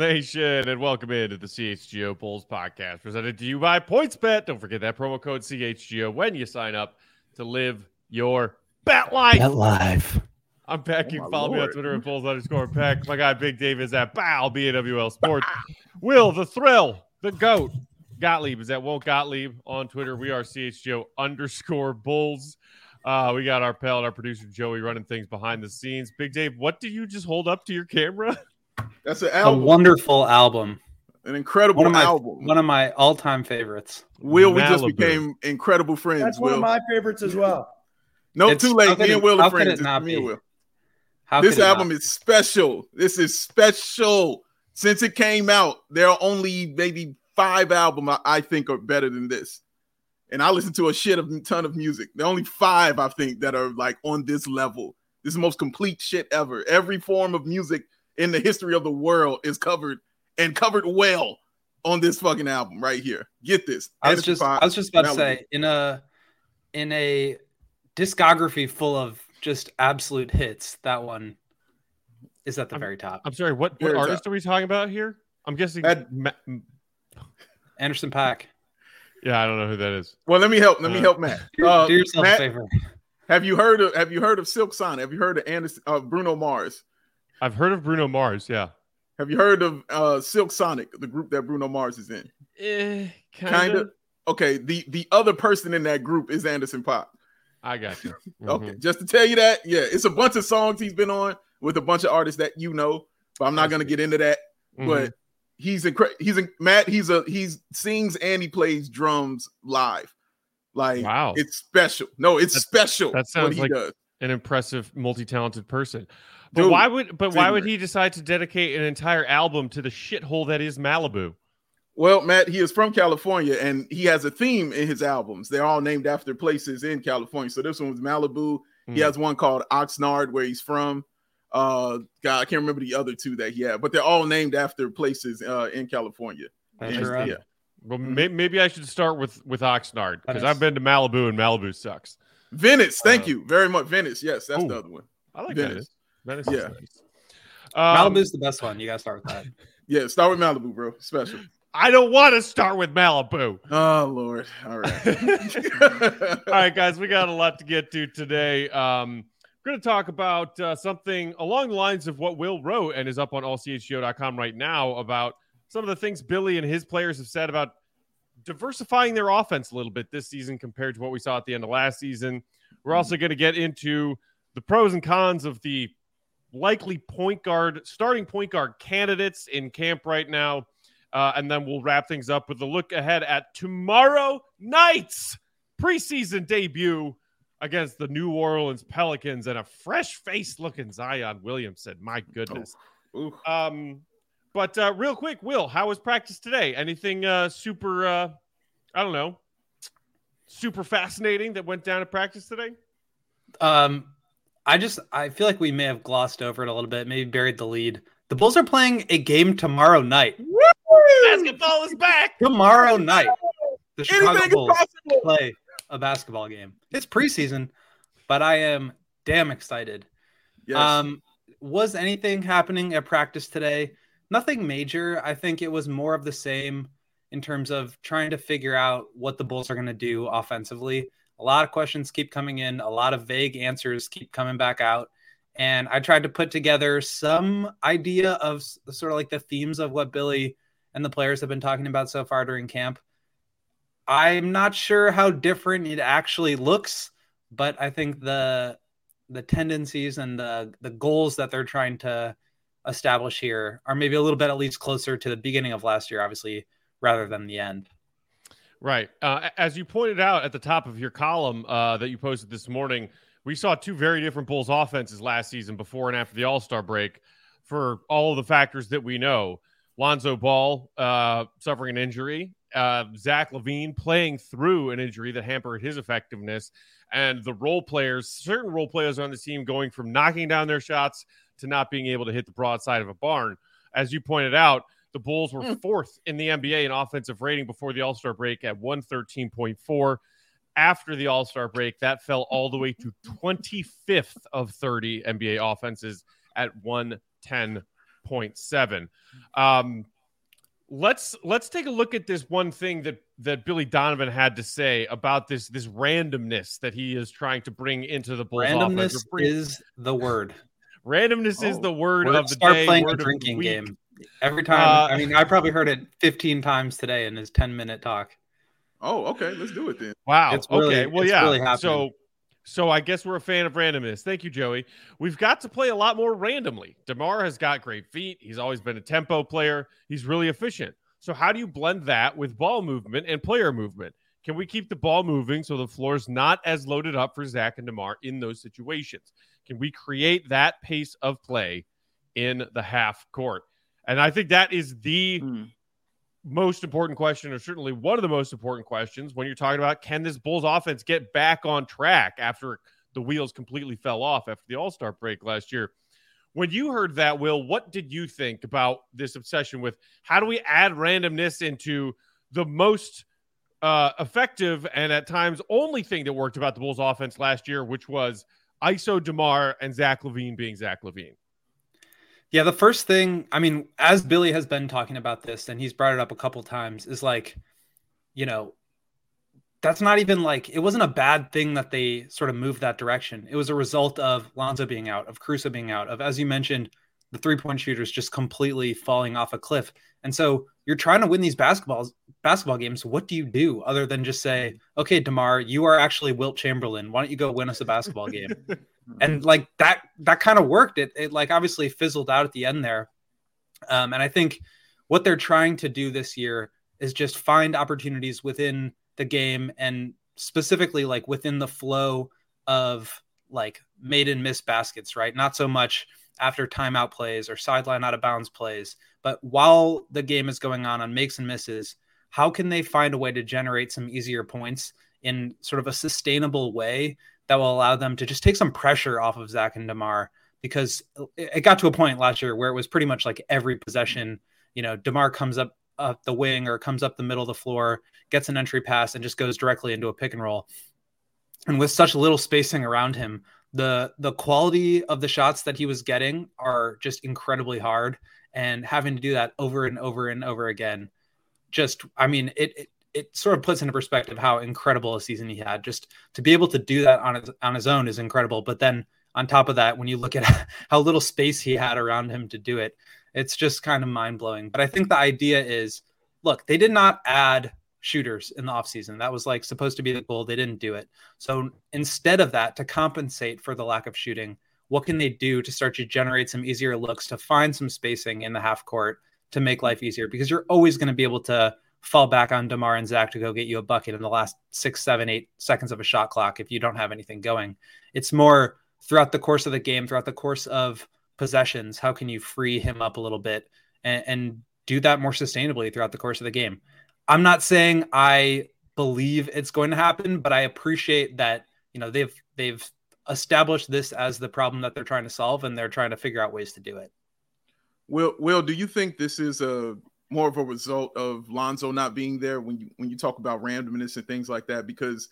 What's up, Bulls Nation? And welcome into the CHGO Bulls podcast presented to you by PointsBet. Don't forget that promo code CHGO when you sign up to live your bet life. Bet life. I'm Peck. Oh you can follow me on Twitter at Bulls underscore Peck. My guy Big Dave is at Bow, BAWL Sports. Will, the thrill, the goat. Gottlieb is at Won't Gottlieb on Twitter. We are CHGO underscore Bulls. Uh, we got our pal and our producer Joey running things behind the scenes. Big Dave, what did you just hold up to your camera? That's an album. A wonderful album. an incredible One of my album. one of my all time favorites. Will, we just became incredible friends. That's one of my favorites as well. no, It's- too late. Me it- and Will how are could friends. it not me and be? Will. How This album not? is special. This is special. Since it came out, there are only maybe five albums I, I think are better than this. And I listen to a shit of ton of music. There are only five I think that are like on this level. This is the most complete shit ever. Every form of music in the history of the world is covered and covered well on this fucking album right here. Get this. I was just Paak, I was just about to say in a in a discography full of just absolute hits, that one is at the I'm- very top. I'm sorry, what, what artist tough. are we talking about here? I'm guessing. That- Ma- Anderson Paak. yeah, I don't know who that is. Well, let me help. Let me Uh, help Matt. Uh, do yourself Matt, a favor. Have you heard of Have you heard of Silk Sonic? Have you heard of Anderson, uh, Bruno Mars? I've heard of Bruno Mars. Yeah. Have you heard of uh, Silk Sonic, the group that Bruno Mars is in? Eh, Kind kinda. Okay. The the other person in that group is Anderson Pop. I got you. Okay. Mhm. Just to tell you that, yeah, it's a bunch of songs he's been on with a bunch of artists that you know, but I'm not gonna get into that. Mhm. But he's incredible. He's in Matt. He's a he's sings and he plays drums live. Like Wow. it's special. No, it's special. that what sounds he like- does. an impressive, multi-talented person. But Dude, why would but why would he decide to dedicate an entire album to the shithole that is Malibu? Well, Matt, he is from California and he has a theme in his albums. They're all named after places in California. So this one was Malibu. He Hmm. has one called Oxnard, where he's from. Uh, God, I can't remember the other two that he had, but they're all named after places uh, in California. And, Ventura. yeah. Well, Mhm. maybe I should start with with Oxnard because Venice. I've been to Malibu and Malibu sucks. Venice, thank Uh, you very much. Venice, yes, that's Ooh. the other one. I like Venice. Venice. Venice, Yeah. is nice. Um, Malibu's the best one. You gotta start with that. Yeah, start with Malibu, bro. Special. I don't want to start with Malibu. Oh Lord. All right. All right, guys, we got a lot to get to today. Um, we're going to talk about uh, something along the lines of what Will wrote and is up on allchgo.com right now about some of the things Billy and his players have said about diversifying their offense a little bit this season compared to what we saw at the end of last season. We're also going to get into the pros and cons of the likely point guard, starting point guard candidates in camp right now. Uh, and then we'll wrap things up with a look ahead at tomorrow night's preseason debut against the New Orleans Pelicans and a fresh faced looking Zion Williamson. My goodness. Ooh. Um, but uh, real quick, Will, how was practice today? Anything uh, super, uh, I don't know, super fascinating that went down at practice today? Um, I just I feel like we may have glossed over it a little bit, maybe buried the lead. The Bulls are playing a game tomorrow night. Basketball is back. Tomorrow night, the Chicago Anything Bulls possible. play a basketball game. It's preseason, but I am damn excited. Yes. Um, was anything happening at practice today? Nothing major. I think it was more of the same in terms of trying to figure out what the Bulls are going to do offensively. A lot of questions keep coming in, a lot of vague answers keep coming back out. And I tried to put together some idea of sort of like the themes of what Billy and the players have been talking about so far during camp. I'm not sure how different it actually looks, but I think the the tendencies and the the goals that they're trying to establish here are maybe a little bit at least closer to the beginning of last year, obviously, rather than the end. Right. Uh, as you pointed out at the top of your column uh, that you posted this morning, we saw two very different Bulls offenses last season before and after the All Star break for all of the factors that we know. Lonzo Ball uh, suffering an injury, uh, Zach LaVine playing through an injury that hampered his effectiveness, and the role players, certain role players on the team going from knocking down their shots to not being able to hit the broadside of a barn. As you pointed out, the Bulls were fourth in the NBA in offensive rating before the All Star break at 113.4. After the All Star break, that fell all the way to 25th of 30 NBA offenses at 110.7. Um, let's let's take a look at this one thing that that Billy Donovan had to say about this this randomness that he is trying to bring into the Bulls randomness offense. is the word. Randomness oh, is the word of the start day. playing a drinking game every time. Uh, I mean, I probably heard it 15 times today in his 10 minute talk. Oh, okay, let's do it then. Wow. It's really, okay. Well, yeah. Really so so I guess we're a fan of randomness. Thank you, Joey. We've got to play a lot more randomly. DeMar has got great feet. He's always been a tempo player. He's really efficient. So how do you blend that with ball movement and player movement? Can we keep the ball moving so the floor is not as loaded up for Zach and DeMar in those situations? Can we create that pace of play in the half court? And I think that is the hmm most important question, or certainly one of the most important questions when you're talking about can this Bulls offense get back on track after the wheels completely fell off after the All Star break last year. When you heard that, Will, what did you think about this obsession with how do we add randomness into the most uh, effective and at times only thing that worked about the Bulls offense last year, which was ISO DeMar and Zach LaVine being Zach LaVine? Yeah, the first thing, I mean, as Billy has been talking about this and he's brought it up a couple times, is like, you know, that's not even like it wasn't a bad thing that they sort of moved that direction. It was a result of Lonzo being out, of Caruso being out, of as you mentioned, the three point shooters just completely falling off a cliff. And so you're trying to win these basketballs basketball games. What do you do other than just say, okay, Demar, you are actually Wilt Chamberlain. Why don't you go win us a basketball game? and like that that kind of worked. It, it like obviously fizzled out at the end there. Um, and i think what they're trying to do this year is just find opportunities within the game and specifically like within the flow of like made and missed baskets right? Not so much after timeout plays or sideline out of bounds plays but while the game is going on on makes and misses how can they find a way to generate some easier points in sort of a sustainable way that will allow them to just take some pressure off of Zach and Demar because it got to a point last year where it was pretty much like every possession, you know, Demar comes up up the wing or comes up the middle of the floor, gets an entry pass, and just goes directly into a pick and roll. And with such little spacing around him, the the quality of the shots that he was getting are just incredibly hard. And having to do that over and over and over again, just I mean, it, it it sort of puts into perspective how incredible a season he had. Just to be able to do that on his on his own is incredible. But then on top of that, when you look at how little space he had around him to do it, it's just kind of mind blowing. But I think the idea is, look, they did not add shooters in the offseason. That was like supposed to be the goal. They didn't do it. So instead of that, to compensate for the lack of shooting, what can they do to start to generate some easier looks, to find some spacing in the half court to make life easier? Because you're always going to be able to fall back on DeMar and Zach to go get you a bucket in the last six, seven, eight seconds of a shot clock if you don't have anything going. It's more throughout the course of the game, throughout the course of possessions, how can you free him up a little bit and, and do that more sustainably throughout the course of the game? I'm not saying I believe it's going to happen, but I appreciate that, you know, they've they've established this as the problem that they're trying to solve and they're trying to figure out ways to do it. Will, Will, do you think this is a more of a result of Lonzo not being there when you when you talk about randomness and things like that because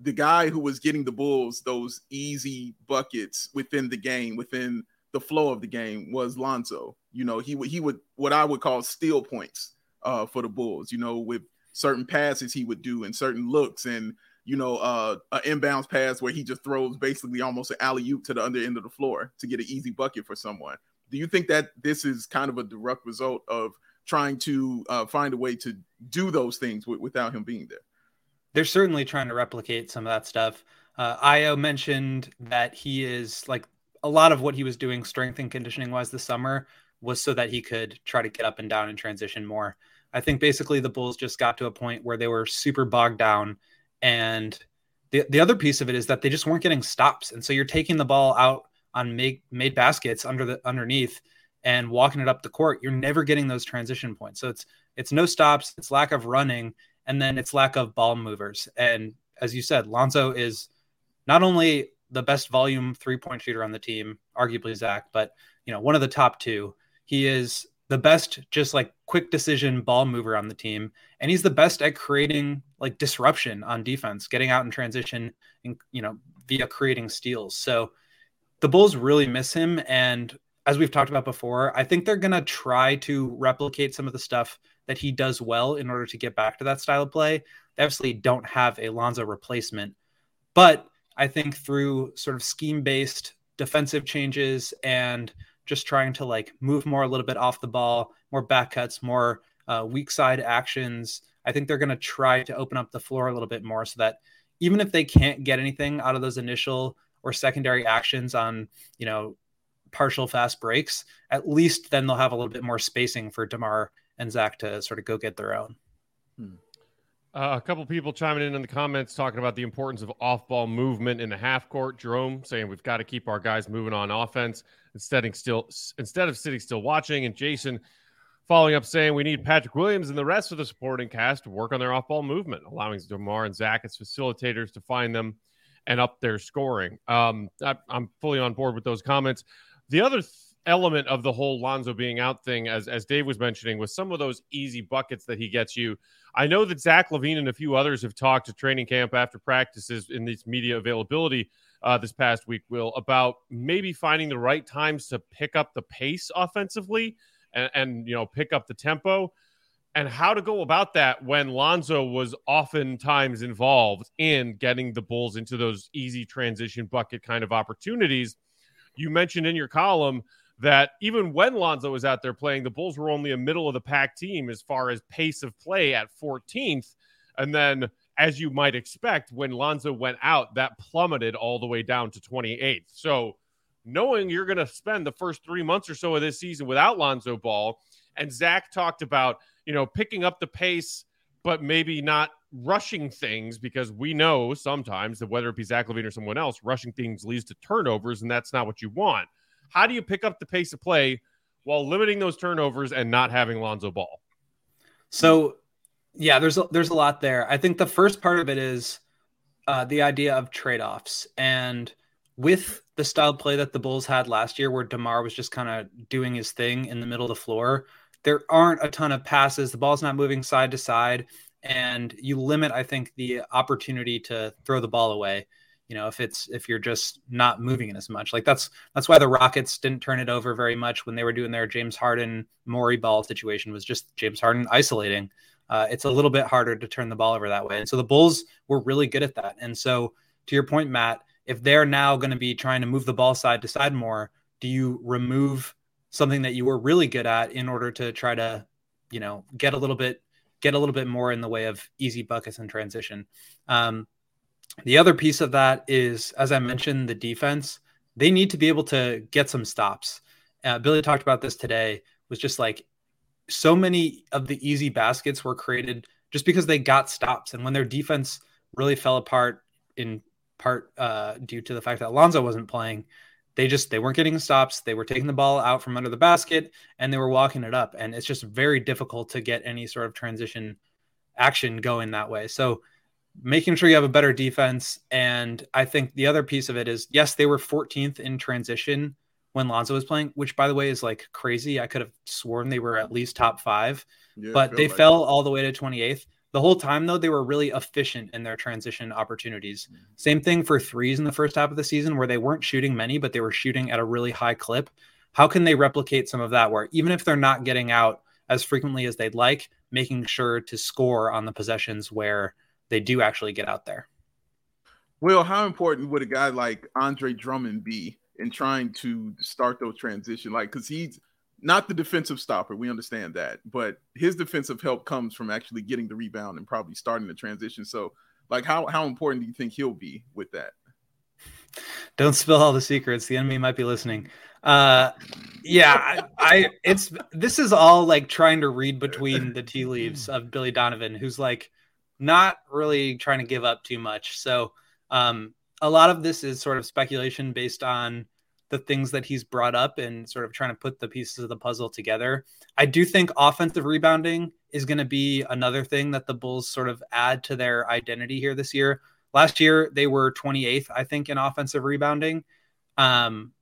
the guy who was getting the Bulls those easy buckets within the game, within the flow of the game, was Lonzo. You know, he would he would what I would call steal points uh, for the Bulls. You know, with certain passes he would do and certain looks and you know uh, an inbounds pass where he just throws basically almost an alley oop to the under end of the floor to get an easy bucket for someone. Do you think that this is kind of a direct result of trying to uh, find a way to do those things w- without him being there. They're certainly trying to replicate some of that stuff. Uh, Ayo mentioned that he is like a lot of what he was doing strength and conditioning wise this summer was so that he could try to get up and down and transition more. I think basically the Bulls just got to a point where they were super bogged down. And the, the other piece of it is that they just weren't getting stops. And so you're taking the ball out on make, made baskets under the underneath and walking it up the court, you're never getting those transition points. So it's it's no stops, it's lack of running, and then it's lack of ball movers. And as you said, Lonzo is not only the best volume three point shooter on the team, arguably Zach, but you know one of the top two. He is the best, just like quick decision ball mover on the team, and he's the best at creating like disruption on defense, getting out in transition, and you know via creating steals. So the Bulls really miss him, and as we've talked about before, I think they're going to try to replicate some of the stuff that he does well in order to get back to that style of play. They obviously don't have a Lonzo replacement, but I think through sort of scheme based defensive changes and just trying to like move more a little bit off the ball, more back cuts, more uh, weak side actions. I think they're going to try to open up the floor a little bit more so that even if they can't get anything out of those initial or secondary actions on, you know, partial fast breaks, at least then they'll have a little bit more spacing for DeMar and Zach to sort of go get their own. Hmm. Uh, a couple people chiming in in the comments talking about the importance of off-ball movement in the half court. Jerome saying we've got to keep our guys moving on offense instead of still instead of sitting still watching. And Jason following up saying we need Patrick Williams and the rest of the supporting cast to work on their off-ball movement, allowing Demar and Zach as facilitators to find them and up their scoring. Um, I, am fully on board with those comments. The other th- element of the whole Lonzo being out thing, as as Dave was mentioning, was some of those easy buckets that he gets you I know that Zach LaVine and a few others have talked to training camp after practices in this media availability uh, this past week, Will, about maybe finding the right times to pick up the pace offensively and, and you know pick up the tempo and how to go about that when Lonzo was oftentimes involved in getting the Bulls into those easy transition bucket kind of opportunities. You mentioned in your column that even when Lonzo was out there playing, the Bulls were only a middle of the pack team as far as pace of play at 14th. And then, as you might expect, when Lonzo went out, that plummeted all the way down to 28th. So, knowing you're going to spend the first three months or so of this season without Lonzo Ball, and Zach talked about, you know, picking up the pace, but maybe not rushing things because we know sometimes that whether it be Zach LaVine or someone else, rushing things leads to turnovers, and that's not what you want. How do you pick up the pace of play while limiting those turnovers and not having Lonzo Ball? So, yeah, there's a, there's a lot there. I think the first part of it is uh, the idea of trade offs, and with the style play that the Bulls had last year, where Demar was just kind of doing his thing in the middle of the floor, there aren't a ton of passes. The ball's not moving side to side, and you limit, I think, the opportunity to throw the ball away you know if it's if you're just not moving it as much. Like that's that's why the rockets didn't turn it over very much when they were doing their james harden Morey ball situation was just james harden isolating. Uh, it's a little bit harder to turn the ball over that way. And so the bulls were really good at that. And so to your point matt if they're now going to be trying to move the ball side to side more do you remove something that you were really good at in order to try to you know get a little bit get a little bit more in the way of easy buckets and transition um, the other piece of that is, as I mentioned, the defense. They need to be able to get some stops. Uh, Billy talked about this today. Was just like so many of the easy baskets were created just because they got stops, and when their defense really fell apart in part uh, due to the fact that Alonzo wasn't playing, they just they weren't getting stops. They were taking the ball out from under the basket and they were walking it up, and it's just very difficult to get any sort of transition action going that way. So making sure you have a better defense. And I think the other piece of it is yes, they were 14th in transition when Lonzo was playing, which by the way is like crazy. I could have sworn they were at least top five, yeah, but they like fell all the way to 28th. The whole time, though, they were really efficient in their transition opportunities. Mm-hmm. Same thing for threes in the first half of the season, where they weren't shooting many, but they were shooting at a really high clip. How can they replicate some of that, where even if they're not getting out as frequently as they'd like, making sure to score on the possessions where they do actually get out there. Well, how important would a guy like Andre Drummond be in trying to start those transition? Like, because he's not the defensive stopper, we understand that, but his defensive help comes from actually getting the rebound and probably starting the transition. So, like, how how important do you think he'll be with that? Don't spill all the secrets. The enemy might be listening. Uh, yeah, I, I it's this is all like trying to read between the tea leaves of Billy Donovan, who's like not really trying to give up too much. So um, a lot of this is sort of speculation based on the things that he's brought up and sort of trying to put the pieces of the puzzle together. I do think offensive rebounding is going to be another thing that the Bulls sort of add to their identity here this year. Last year they were 28th, I think, in offensive rebounding. Um,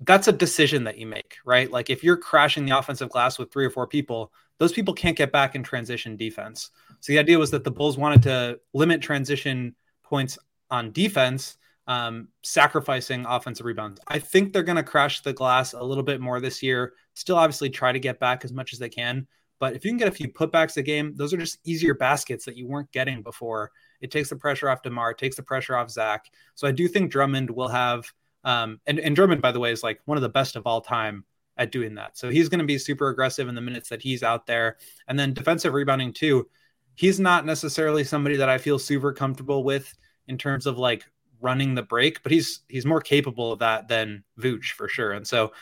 that's a decision that you make, right? Like if you're crashing the offensive glass with three or four people, those people can't get back in transition defense. So the idea was that the Bulls wanted to limit transition points on defense um, sacrificing offensive rebounds. I think they're going to crash the glass a little bit more this year. Still, obviously, try to get back as much as they can. But if you can get a few putbacks a game, those are just easier baskets that you weren't getting before. It takes the pressure off DeMar, it takes the pressure off Zach. So I do think Drummond will have, um, and, and Drummond, by the way, is like one of the best of all time at doing that. So he's going to be super aggressive in the minutes that he's out there. And then defensive rebounding, too. He's not necessarily somebody that I feel super comfortable with in terms of like running the break, but he's he's more capable of that than Vooch for sure. And so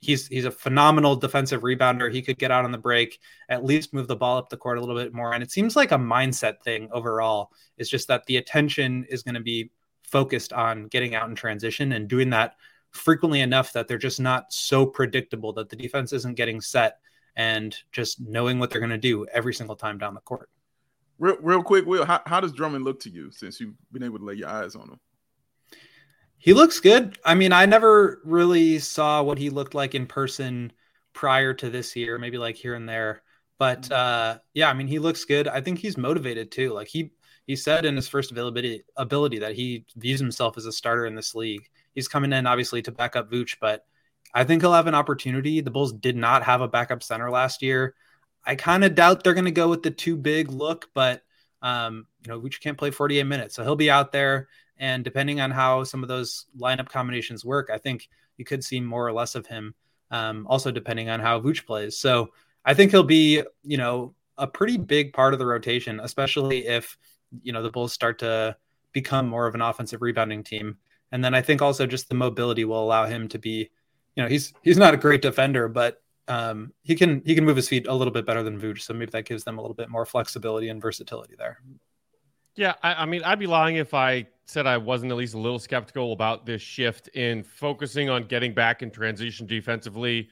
he's he's a phenomenal defensive rebounder. He could get out on the break, at least move the ball up the court a little bit more. And it seems like a mindset thing overall. It's just that the attention is going to be focused on getting out in transition and doing that frequently enough that they're just not so predictable that the defense isn't getting set and just knowing what they're going to do every single time down the court. Real, real quick, Will, how, how does Drummond look to you since you've been able to lay your eyes on him? He looks good. I mean, I never really saw what he looked like in person prior to this year, maybe like here and there. But mm-hmm. uh, yeah, I mean, he looks good. I think he's motivated too. Like he he said in his first availability ability that he views himself as a starter in this league. He's coming in obviously to back up Vooch, but I think he'll have an opportunity. The Bulls did not have a backup center last year. I kind of doubt they're going to go with the too big look, but um, you know, Vooch can't play 48 minutes, so he'll be out there. And depending on how some of those lineup combinations work, I think you could see more or less of him. Um, also, depending on how Vooch plays. So I think he'll be, you know, a pretty big part of the rotation, especially if, you know, the Bulls start to become more of an offensive rebounding team. And then I think also just the mobility will allow him to be, you know, he's he's not a great defender, but um, he can he can move his feet a little bit better than Vooch. So maybe that gives them a little bit more flexibility and versatility there. Yeah, I, I, mean, I'd be lying if I said I wasn't at least a little skeptical about this shift in focusing on getting back in transition defensively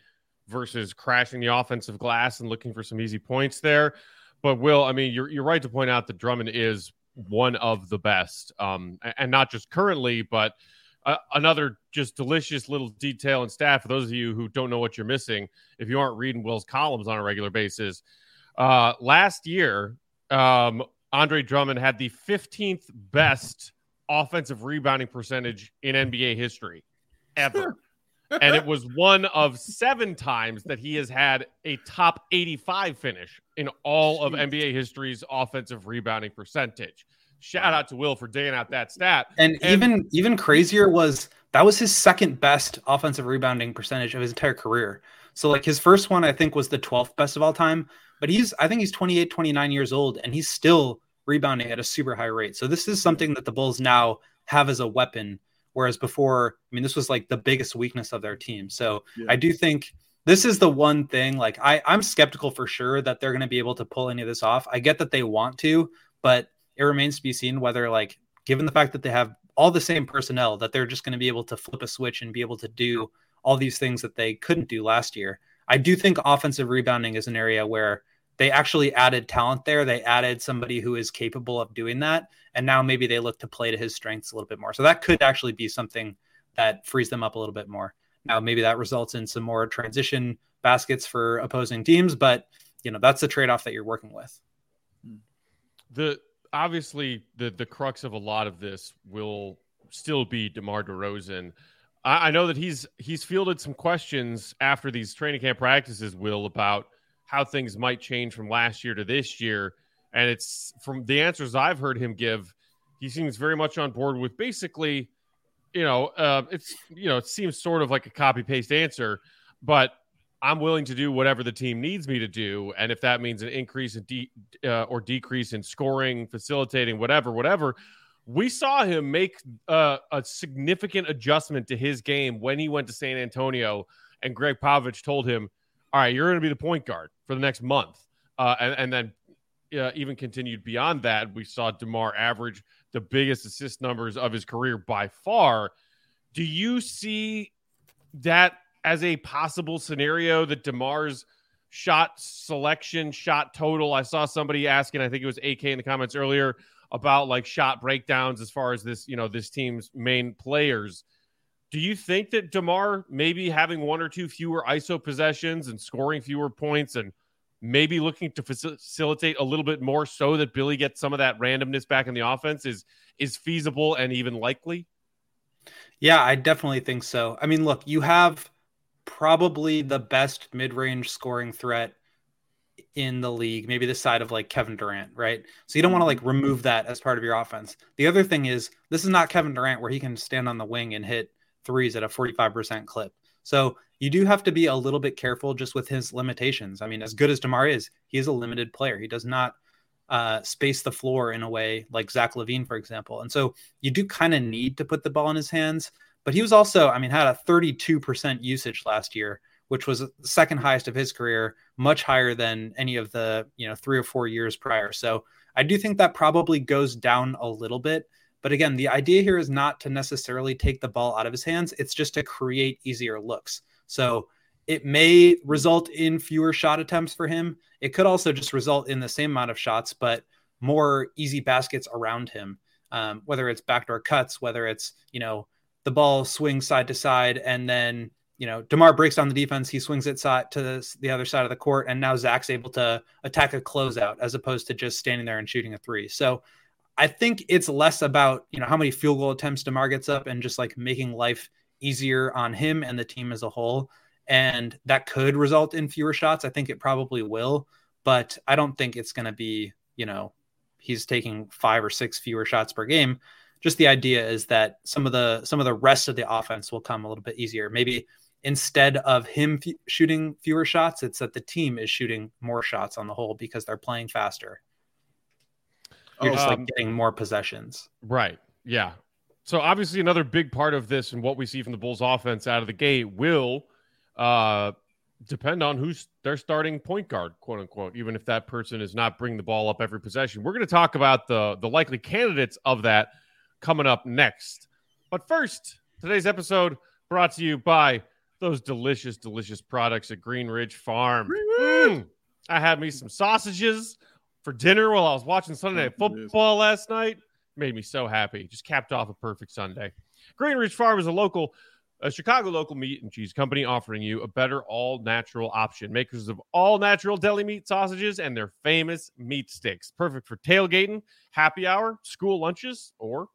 versus crashing the offensive glass and looking for some easy points there. But Will, I mean, you're you're right to point out that Drummond is one of the best, um, and not just currently, but uh, another just delicious little detail and stat for those of you who don't know what you're missing if you aren't reading Will's columns on a regular basis. Uh, last year, um, Andre Drummond had the 15th best offensive rebounding percentage in NBA history ever. and it was one of seven times that he has had a top 85 finish in all of NBA history's offensive rebounding percentage. Shout out to Will for digging out that stat. And, and even even crazier was that was his second best offensive rebounding percentage of his entire career. So like his first one I think was the 12th best of all time, but he's I think he's 28 29 years old and he's still rebounding at a super high rate. So this is something that the Bulls now have as a weapon, whereas before, I mean, this was like the biggest weakness of their team. So yeah. I do think this is the one thing. Like I, I'm skeptical for sure that they're going to be able to pull any of this off. I get that they want to, but it remains to be seen whether, like, given the fact that they have all the same personnel, that they're just going to be able to flip a switch and be able to do all these things that they couldn't do last year. I do think offensive rebounding is an area where they actually added talent there. They added somebody who is capable of doing that. And now maybe they look to play to his strengths a little bit more. So that could actually be something that frees them up a little bit more. Now, maybe that results in some more transition baskets for opposing teams, but you know, that's the trade-off that you're working with. Hmm. The obviously the the crux of a lot of this will still be DeMar DeRozan. I, I know that he's he's fielded some questions after these training camp practices, Will, about how things might change from last year to this year. And it's from the answers I've heard him give, he seems very much on board with basically, you know, uh, it's, you know, it seems sort of like a copy paste answer, but I'm willing to do whatever the team needs me to do. And if that means an increase in de- uh, or decrease in scoring, facilitating, whatever, whatever, we saw him make uh, a significant adjustment to his game when he went to San Antonio. And Gregg Popovich told him, all right, you're going to be the point guard for the next month. Uh, and, and then uh, even continued beyond that, we saw DeMar average the biggest assist numbers of his career by far. Do you see that as a possible scenario that DeMar's shot selection, shot total? I saw somebody asking, I think it was AK in the comments earlier about like shot breakdowns as far as this, you know, this team's main players. Do you think that DeMar maybe having one or two fewer ISO possessions and scoring fewer points and maybe looking to facilitate a little bit more so that Billy gets some of that randomness back in the offense is is feasible and even likely? Yeah, I definitely think so. I mean, look, you have probably the best mid-range scoring threat in the league, maybe the side of like Kevin Durant, right? So you don't want to like remove that as part of your offense. The other thing is this is not Kevin Durant where he can stand on the wing and hit threes at a 45% clip. So you do have to be a little bit careful just with his limitations. I mean, as good as DeMar is, he is a limited player. He does not uh, space the floor in a way like Zach LaVine, for example. And so you do kind of need to put the ball in his hands. But he was also, I mean, had a 32% usage last year, which was the second highest of his career, much higher than any of the, you know, three or four years prior. So I do think that probably goes down a little bit. But again, the idea here is not to necessarily take the ball out of his hands, it's just to create easier looks. So it may result in fewer shot attempts for him. It could also just result in the same amount of shots, but more easy baskets around him. Um, whether it's backdoor cuts, whether it's you know the ball swings side to side, and then you know Demar breaks down the defense, he swings it side to the, the other side of the court, and now Zach's able to attack a closeout as opposed to just standing there and shooting a three. So I think it's less about you know how many field goal attempts Demar gets up and just like making life easier on him and the team as a whole and that could result in fewer shots. I think it probably will, but I don't think it's going to be, you know, he's taking five or six fewer shots per game. Just the idea is that some of the some of the rest of the offense will come a little bit easier. Maybe instead of him f- shooting fewer shots, it's that the team is shooting more shots on the whole because they're playing faster. You're just um, like getting more possessions. Right. Yeah. So obviously another big part of this and what we see from the Bulls offense out of the gate will uh, depend on who's their starting point guard, quote unquote, even if that person is not bringing the ball up every possession. We're going to talk about the the likely candidates of that coming up next. But first, today's episode brought to you by those delicious, delicious products at Greenridge Farm. Mm. I had me some sausages for dinner while I was watching Sunday Night Football last night. Made me so happy. Just capped off a perfect Sunday. Greenridge Farm is a local a Chicago local meat and cheese company offering you a better all natural option. Makers of all natural deli meat sausages and their famous meat sticks. Perfect for tailgating, happy hour, school lunches, or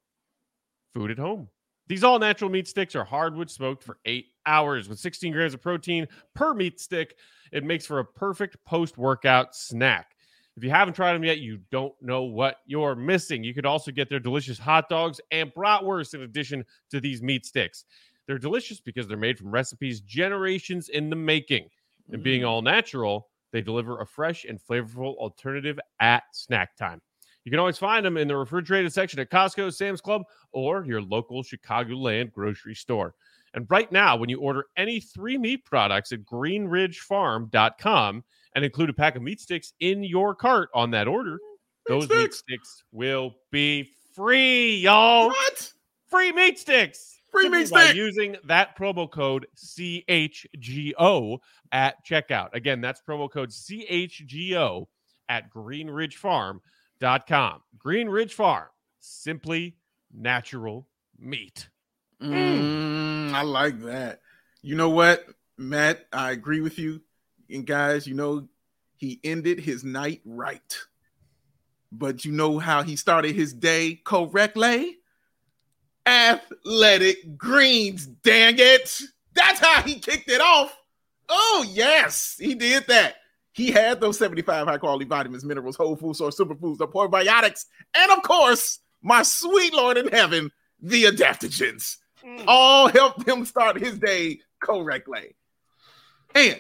food at home. These all natural meat sticks are hardwood smoked for eight hours with 16 grams of protein per meat stick. It makes for a perfect post workout snack. If you haven't tried them yet, you don't know what you're missing. You could also get their delicious hot dogs and bratwurst in addition to these meat sticks. They're delicious because they're made from recipes generations in the making. And being mm. all natural, they deliver a fresh and flavorful alternative at snack time. You can always find them in the refrigerated section at Costco, Sam's Club, or your local Chicagoland grocery store. And right now, when you order any three meat products at greenridgefarm.com and include a pack of meat sticks in your cart on that order, those meat sticks, meat sticks will be free, y'all. What? Free meat sticks. Free meat stick. using that promo code CHGO at checkout. Again, that's promo code CHGO at greenridgefarm.com. Greenridge Farm, simply natural meat. Mm, I like that. You know what, Matt? I agree with you. And guys, you know, he ended his night right. But you know how he started his day correctly? athletic greens, dang it. That's how he kicked it off. Oh, yes, he did that. He had those 75 high quality vitamins, minerals, whole food source, superfoods, the probiotics, and of course, my sweet Lord in heaven, the adaptogens. Mm. All helped him start his day correctly. And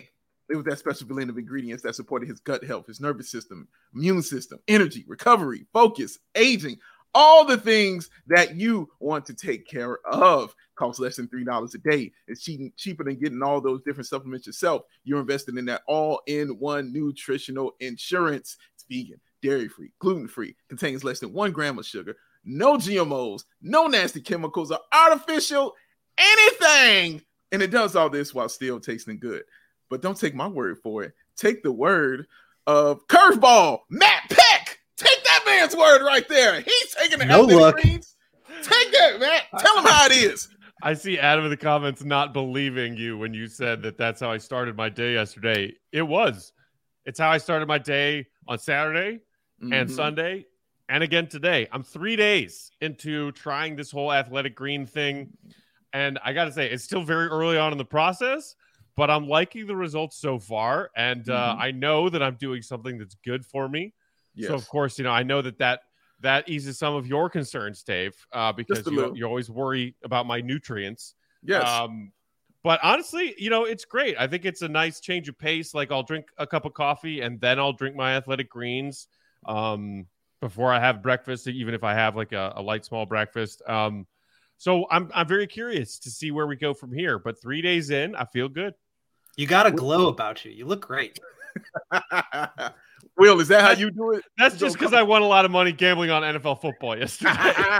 it was that special blend of ingredients that supported his gut health, his nervous system, immune system, energy, recovery, focus, aging, all the things that you want to take care of. Costs less than three dollars a day. It's cheap, cheaper than getting all those different supplements yourself. You're investing in that all-in-one nutritional insurance. It's vegan, dairy-free, gluten-free, contains less than one gram of sugar, no GMOs, no nasty chemicals or artificial anything. And it does all this while still tasting good. But don't take my word for it. Take the word of curveball, Matt Peck Take that man's word right there. He's taking the no look. Greens. Take that, man. Tell him how it is. I see Adam in the comments not believing you when you said that that's how I started my day yesterday. It was. It's how I started my day on Saturday mm-hmm. and Sunday and again today. I'm three days into trying this whole athletic green thing. And I got to say, it's still very early on in the process, but I'm liking the results so far. And uh, Mhm. I know that I'm doing something that's good for me. Yes. So, of course, you know, I know that that, that eases some of your concerns, Dave, uh, because you, you always worry about my nutrients. yes. Um, but honestly, you know, it's great. I think it's a nice change of pace. Like I'll drink a cup of coffee and then I'll drink my athletic greens um, before I have breakfast, even if I have like a, a light small breakfast. Um, so I'm I'm very curious to see where we go from here. But three days in, I feel good. You got a glow about you. You look great. Will, is that how you do it? That's Go just because I won a lot of money gambling on NFL football yesterday.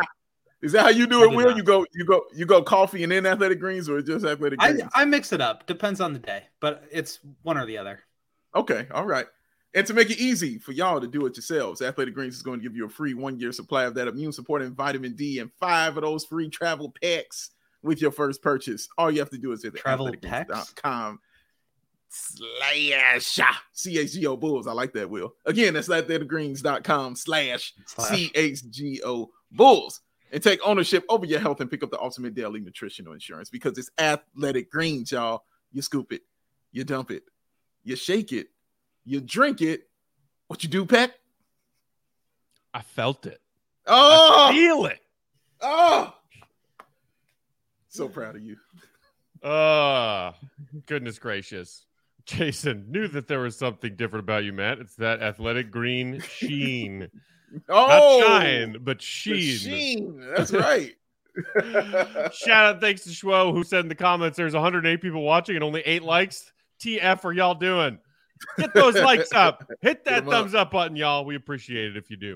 is that how you do it, Will? not. You go, you go, you go coffee and then athletic greens, or just athletic I, greens? I mix it up. Depends on the day, but it's one or the other. Okay, all right. And to make it easy for y'all to do it yourselves, Athletic Greens is going to give you a free one year supply of that immune supporting vitamin D and five of those free travel packs with your first purchase. All you have to do is hit the Travel packs? athleticgreens.com slash CHGO Bulls. I like that, Will. Again, that's athleticgreens.com slash Slash. CHGO Bulls. And take ownership over your health and pick up the ultimate daily nutritional insurance because it's athletic greens, y'all. You scoop it, you dump it, you shake it, you drink it. What you do, Peck? I felt it. I Oh, feel it. oh. So proud of you. Oh, goodness gracious. Jason knew that there was something different about you, Matt. It's that athletic green sheen. Oh, Not shine, but sheen. sheen. That's right. Shout out thanks to Schwo who said in the comments there's 108 people watching and only eight likes. TF are y'all doing? Get those likes up. Hit that 'em up. thumbs up button, y'all. We appreciate it if you do.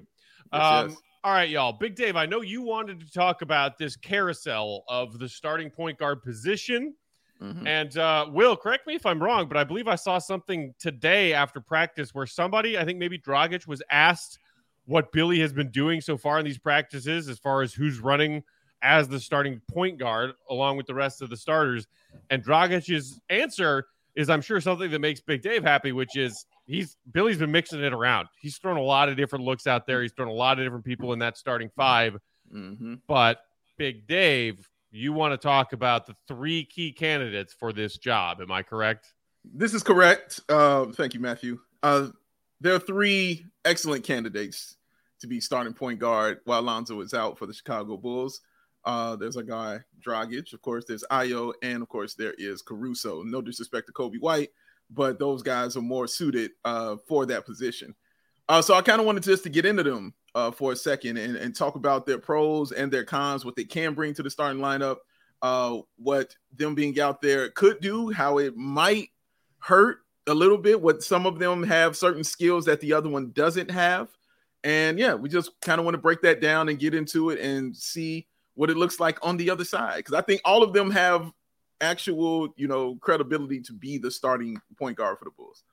Um, yes. All right, y'all. Big Dave, I know you wanted to talk about this carousel of the starting point guard position. Mhm. And uh, Will, correct me if I'm wrong, but I believe I saw something today after practice where somebody, I think maybe Dragic, was asked what Billy has been doing so far in these practices as far as who's running as the starting point guard along with the rest of the starters. And Dragic's answer is, I'm sure, something that makes Big Dave happy, which is he's Billy's been mixing it around. He's thrown a lot of different looks out there. He's thrown a lot of different people in that starting five. Mhm. But Big Dave, you want to talk about the three key candidates for this job. Am I correct? This is correct. Uh, thank you, Matthew. Uh, there are three excellent candidates to be starting point guard while Lonzo is out for the Chicago Bulls. Uh, there's a guy, Dragic, of course, there's Ayo, and of course, there is Caruso. No disrespect to Coby White, but those guys are more suited uh, for that position. Uh, so I kind of wanted just to get into them uh, for a second and, and talk about their pros and their cons, what they can bring to the starting lineup, uh, what them being out there could do, how it might hurt a little bit, what some of them have certain skills that the other one doesn't have. And yeah, we just kind of want to break that down and get into it and see what it looks like on the other side. Because I think all of them have actual, you know, credibility to be the starting point guard for the Bulls.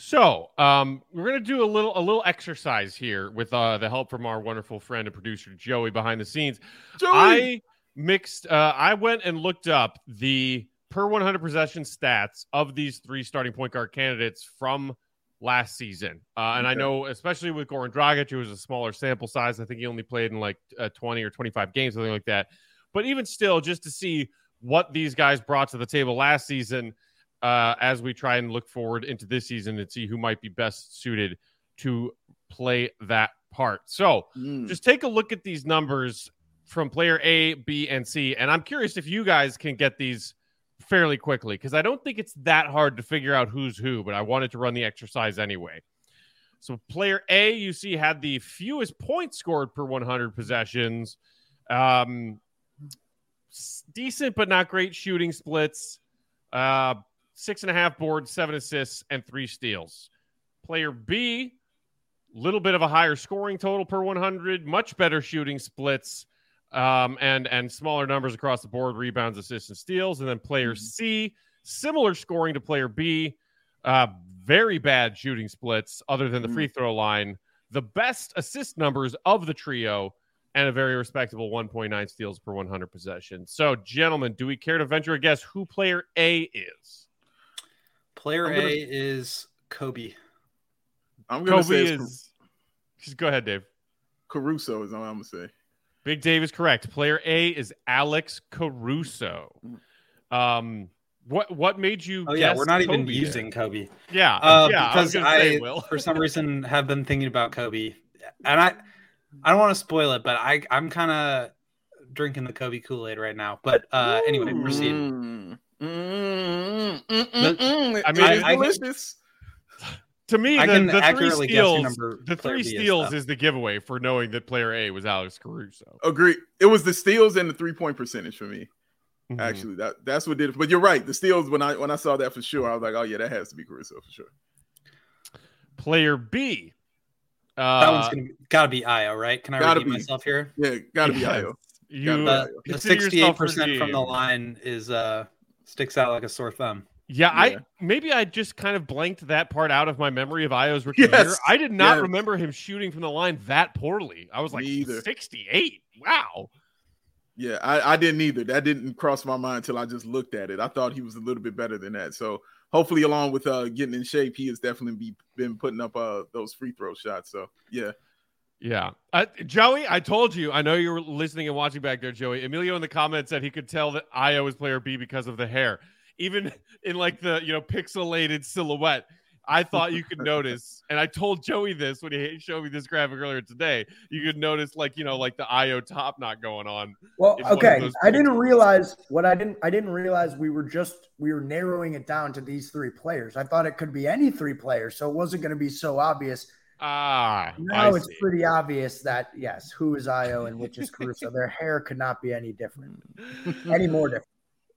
So, um, we're gonna do a little a little exercise here with uh, the help from our wonderful friend and producer Joey behind the scenes. Joey! I mixed. Uh, I went and looked up the per 100 possession stats of these three starting point guard candidates from last season. Uh, and I know, especially with Goran Dragic, it was a smaller sample size. I think he only played in like uh, 20 or 25 games, something like that. But even still, just to see what these guys brought to the table last season, uh, as we try and look forward into this season and see who might be best suited to play that part. So, Mm. just take a look at these numbers from player A, B, and C. And I'm curious if you guys can get these fairly quickly because I don't think it's that hard to figure out who's who, but I wanted to run the exercise anyway. So, player A, you see, had the fewest points scored per 100 possessions. Um, decent, but not great shooting splits. Uh, six and a half boards, seven assists, and three steals. Player B, little bit of a higher scoring total per 100, much better shooting splits, um, and and smaller numbers across the board, rebounds, assists, and steals. And then player C, similar scoring to player B, uh, very bad shooting splits, other than the Mm. free throw line. The best assist numbers of the trio, and a very respectable 1.9 steals per 100 possessions. So, gentlemen, do we care to venture a guess who player A is? Player gonna- A is Kobe. I'm gonna Kobe say it's is. Just go ahead, Dave. Caruso is all I'm gonna say. Big Dave is correct. Player A is Alex Caruso. Um, what what made you? Oh yeah, guess we're not even Kobe using Kobe. Yeah, Uh, yeah. I because gonna say, I, Will. for some reason, have been thinking about Kobe, and I, I don't want to spoil it, but I, I'm kind of drinking the Kobe Kool Aid right now. But uh, anyway, proceed. Mm, mm, mm, mm, mm. I mean, It is I- I- delicious. to me, the, the three accurately guess who steals, number the three is, steals though. is the giveaway for knowing that player A was Alex Caruso. Agree. It was the steals and the three point percentage for me. Mhm. Actually, that that's what did it. But you're right. The steals when I when I saw that for sure, I was like, oh yeah, that has to be Caruso for sure. player B. That Uh, one's gonna be, gotta be Ayo, right? Can I gotta redeem be. myself here? Yeah, gotta be yes. Ayo. You Gotta The, the consider yourself 68 percent from the line is uh sticks out like a sore thumb. Yeah, Yeah. I maybe I just kind of blanked that part out of my memory of Ayo's rookie Yes. year. I did not Yes. remember him shooting from the line that poorly. I was like 68. Wow. Yeah, I, I didn't either. That didn't cross my mind until I just looked at it. I thought he was a little bit better than that. So hopefully, along with uh getting in shape, he has definitely be, been putting up uh those free throw shots. So yeah, Yeah. Uh, Joey, I told you. I know you were listening and watching back there, Joey. Emilio in the comments said he could tell that Ayo was player B because of the hair. Even in like the, you know, pixelated silhouette, I thought you could notice. And I told Joey this when he showed me this graphic earlier today. You could notice like, you know, like the Ayo top knot going on. Well, in one of okay. I didn't realize what I didn't. I didn't realize we were just we were narrowing it down to these three players. I thought it could be any three players, so it wasn't going to be so obvious. Ah, Now I it's see. pretty obvious that yes, who is Ayo and which is Caruso. Their hair could not be any different, any more different.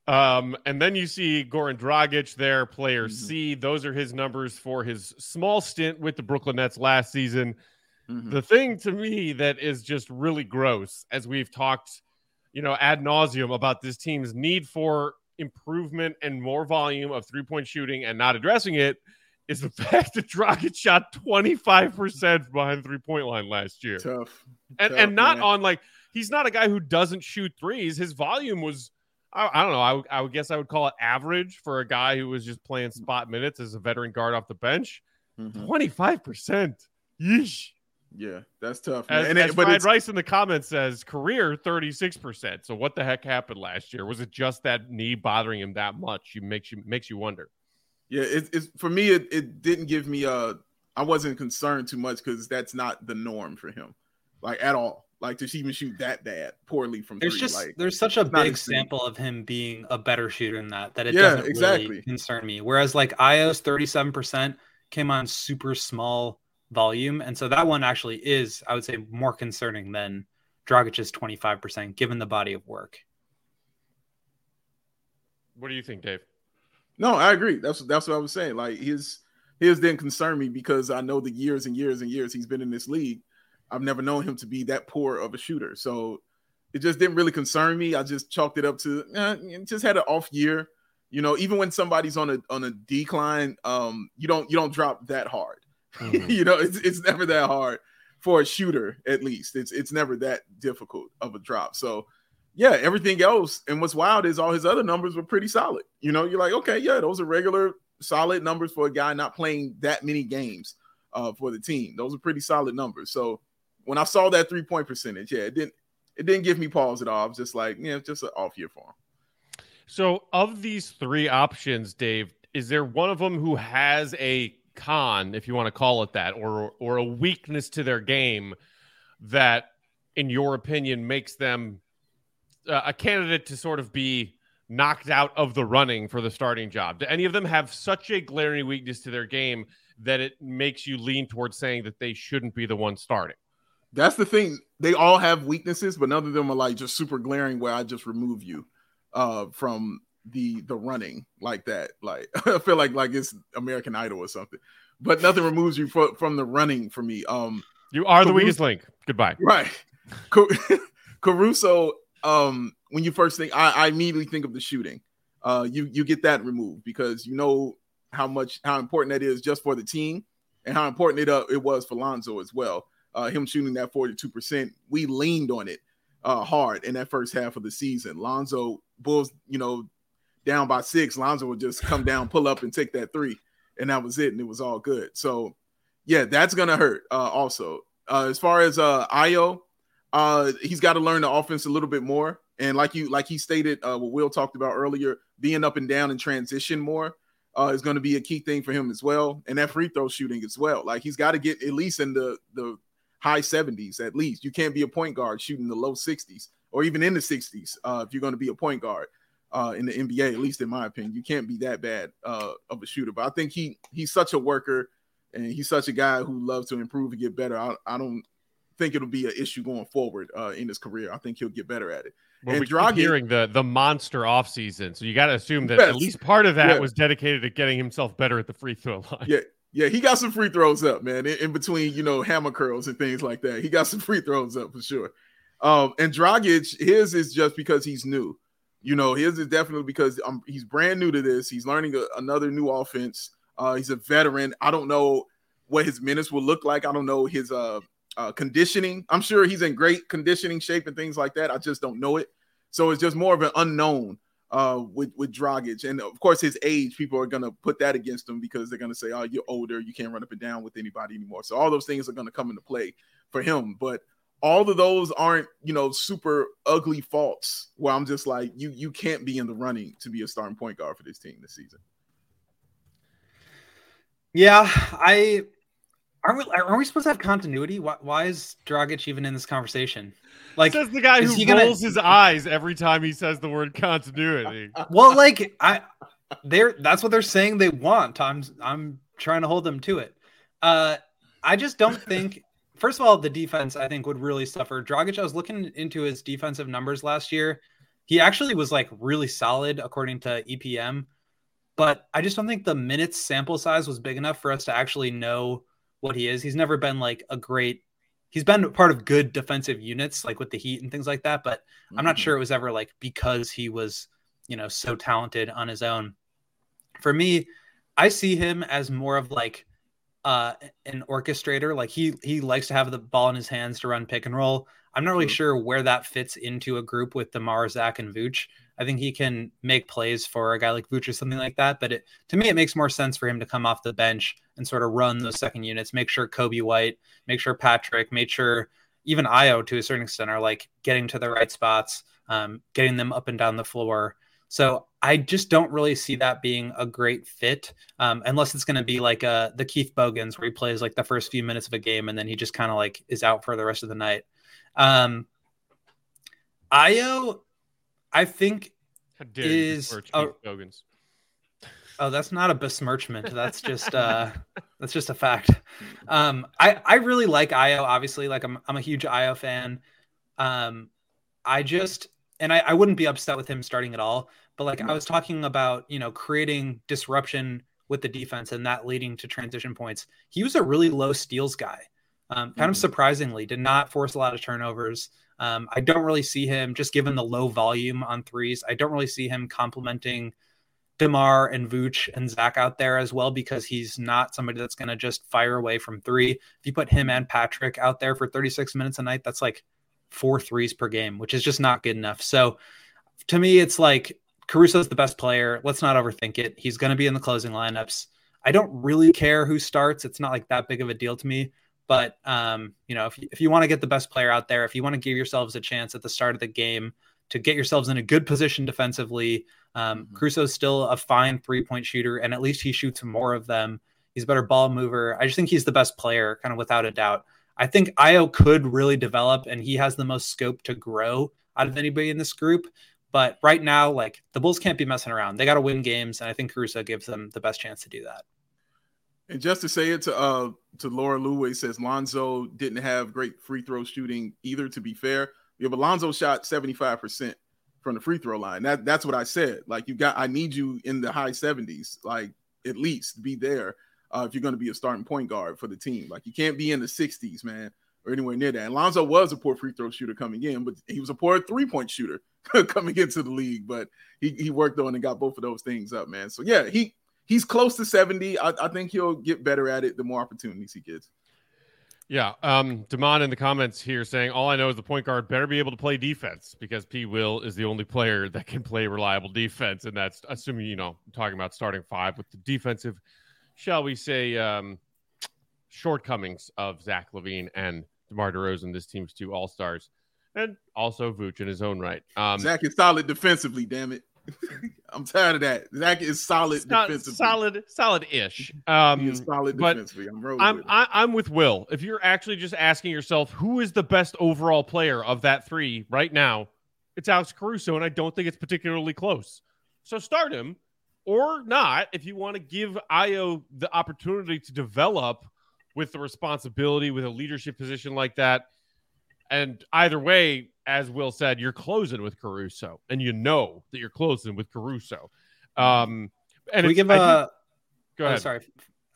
Um, and then you see Goran Dragic there, player Mhm. C. Those are his numbers for his small stint with the Brooklyn Nets last season. Mhm. The thing to me that is just really gross, as we've talked, you know, ad nauseum about this team's need for improvement and more volume of three point shooting and not addressing it, is the fact that Dragic shot 25% behind the three point line last year. tough. And, Tough, and not man. on like, he's not a guy who doesn't shoot threes. His volume was, I, I don't know, I, would- I would guess I would call it average for a guy who was just playing spot minutes as a veteran guard off the bench. Mhm. 25%. Yeesh. Yeah, that's tough. man. As, and as it, Fried Rice in the comments says, career 36%. So what the heck happened last year? Was it just that knee bothering him that much? You makes you makes you wonder. Yeah, it, it's for me. It, it didn't give me a. I wasn't concerned too much because that's not the norm for him, like at all. Like to even shoot that bad poorly from There's three. just like there's such a not big his sample of him being a better shooter than that that it Yeah, doesn't exactly. really concern me. Whereas like Ayo's 37% came on super small volume, and so that one actually is, I would say, more concerning than Dragic's 25%, given the body of work. What do you think, Dave? No, I agree. That's that's what I was saying. Like his his didn't concern me because I know the years and years and years he's been in this league. I've never known him to be that poor of a shooter. So it just didn't really concern me. I just chalked it up to eh, just had an off year. You know, even when somebody's on a on a decline, um, you don't you don't drop that hard. Mhm. you know, it's it's never that hard for a shooter, at least. It's it's never that difficult of a drop. So yeah, everything else. And what's wild is all his other numbers were pretty solid. You know, you're like, okay, yeah, those are regular solid numbers for a guy not playing that many games uh, for the team. Those are pretty solid numbers. So when I saw that three point percentage, yeah, it didn't it didn't give me pause at all. I was just like, yeah, it's just an off year for him. So, of these three options, Dave, is there one of them who has a con, if you want to call it that, or or a weakness to their game that, in your opinion, makes them uh, a candidate to sort of be knocked out of the running for the starting job? Do any of them have such a glaring weakness to their game that it makes you lean towards saying that they shouldn't be the one starting? That's the thing. They all have weaknesses, but none of them are like just super glaring where I just remove you uh from the the running like that. Like I feel like like it's American Idol or something. But nothing removes you from from the running for me. Um You are the weakest link. Goodbye. right. Ca- Caruso, um, when you first think I, I immediately think of the shooting. Uh you you get that removed because you know how much how important that is just for the team and how important it uh, it was for Lonzo as well. Uh, him shooting that 42%, we leaned on it uh, hard in that first half of the season. Lonzo Bulls, you know, down by six, Lonzo would just come down, pull up, and take that three, and that was it, and it was all good. So, yeah, that's gonna hurt. Uh, also, uh, as far as uh, Ayo, uh, he's got to learn the offense a little bit more. And like you, like he stated, uh, what Will talked about earlier, being up and down and transition more uh, is going to be a key thing for him as well. And that free throw shooting as well. Like he's got to get at least in the the high 70s at least. You can't be a point guard shooting the low 60s or even in the 60s uh, if you're going to be a point guard uh, in the NBA. At least in my opinion, you can't be that bad uh, of a shooter. But I think he he's such a worker and he's such a guy who loves to improve and get better. I, I don't think it'll be an issue going forward uh, in his career. I think he'll get better at it. Well, and we Dragic, hearing the the monster offseason, so you got to assume that yes, at least part of that yeah. was dedicated to getting himself better at the free throw line. Yeah, yeah, he got some free throws up, man. In, in between, you know, hammer curls and things like that, he got some free throws up for sure. Um, and Dragic, his is just because he's new. You know, his is definitely because um, he's brand new to this. He's learning a, another new offense. Uh, he's a veteran. I don't know what his minutes will look like. I don't know his uh uh, conditioning. I'm sure he's in great conditioning shape and things like that. I just don't know it. So it's just more of an unknown uh, with with Dragic, and of course his age. People are gonna put that against him because they're gonna say, "Oh, you're older. You can't run up and down with anybody anymore." So all those things are gonna come into play for him. But all of those aren't, you know, super ugly faults where I'm just like, you you can't be in the running to be a starting point guard for this team this season. Yeah, I are we, are we supposed to have continuity? Why, why is Dragic even in this conversation? Like, says the guy who rolls gonna... his eyes every time he says the word continuity. Well, like I, they're that's what they're saying they want. I'm I'm trying to hold them to it. Uh, I just don't think. First of all, the defense I think would really suffer. Dragic, I was looking into his defensive numbers last year. He actually was like really solid according to EPM, but I just don't think the minutes sample size was big enough for us to actually know what he is. He's never been like a great he's been part of good defensive units like with the Heat and things like that, but mm-hmm. I'm not mm-hmm. sure it was ever like because he was, you know, so talented on his own. For me, I see him as more of like uh an orchestrator. Like he he likes to have the ball in his hands to run pick and roll. I'm not really mm-hmm. sure where that fits into a group with DeMar, Zach, and Vooch. I think he can make plays for a guy like Vooch or something like that. But it, to me, it makes more sense for him to come off the bench and sort of run those second units, make sure Coby White, make sure Patrick, make sure even Ayo to a certain extent are like getting to the right spots, um, getting them up and down the floor. So I just don't really see that being a great fit, um, unless it's going to be like uh, the Keith Bogans where he plays like the first few minutes of a game and then he just kind of like is out for the rest of the night. Um, Ayo, I think is. Oh, that's not a besmirchment. That's just uh that's just a fact. Um I I really like Ayo obviously like I'm I'm a huge Ayo fan. Um I just and I, I wouldn't be upset with him starting at all, but like I was talking about, you know, creating disruption with the defense and that leading to transition points. He was a really low steals guy. Um, kind of mm. surprisingly, did not force a lot of turnovers. Um, I don't really see him just given the low volume on threes. I don't really see him complementing DeMar and Vooch and Zach out there as well because he's not somebody that's going to just fire away from three. If you put him and Patrick out there for 36 minutes a night, that's like four threes per game, which is just not good enough. So to me, it's like Caruso's the best player. Let's not overthink it. He's going to be in the closing lineups. I don't really care who starts. It's not like that big of a deal to me. But um, you know, if if you want to get the best player out there, if you want to give yourselves a chance at the start of the game to get yourselves in a good position defensively, um, mm-hmm. Caruso's still a fine three point shooter, and at least he shoots more of them. He's a better ball mover. I just think he's the best player, kind of without a doubt. I think Ayo could really develop, and he has the most scope to grow out of anybody in this group. But right now, like the Bulls can't be messing around. They got to win games, and I think Caruso gives them the best chance to do that. And just to say it to uh to Laura Luway says Lonzo didn't have great free throw shooting either. To be fair, yeah, but Lonzo shot seventy five percent from the free throw line. That that's what I said. Like you got, I need you in the high seventies, like at least be there uh, if you're going to be a starting point guard for the team. Like you can't be in the sixties, man, or anywhere near that. And Lonzo was a poor free throw shooter coming in, but he was a poor three point shooter coming into the league. But he he worked on and got both of those things up, man. So yeah, he he's close to 70. I, I, think he'll get better at it the more opportunities he gets. Yeah. Um, Damon in the comments here saying, All I know is the point guard better be able to play defense because P. Will is the only player that can play reliable defense. And that's assuming, you know, talking about starting five with the defensive, shall we say, um, shortcomings of Zach LaVine and DeMar DeRozan, this team's two all stars. and also Vooch in his own right. Um, Zach is solid defensively. Damn it, I'm tired of that. Zach is solid not defensively. solid, solid-ish. He Um, is solid defensively. I'm rolling I'm with. I, I'm with Will. If you're actually just asking yourself who is the best overall player of that three right now, it's Alex Caruso, and I don't think it's particularly close. So start him or not if you want to give Ayo the opportunity to develop with the responsibility with a leadership position like that. And either way, as Will said, you're closing with Caruso, and you know that you're closing with Caruso. Um, and we give I do- a. go oh, ahead. sorry,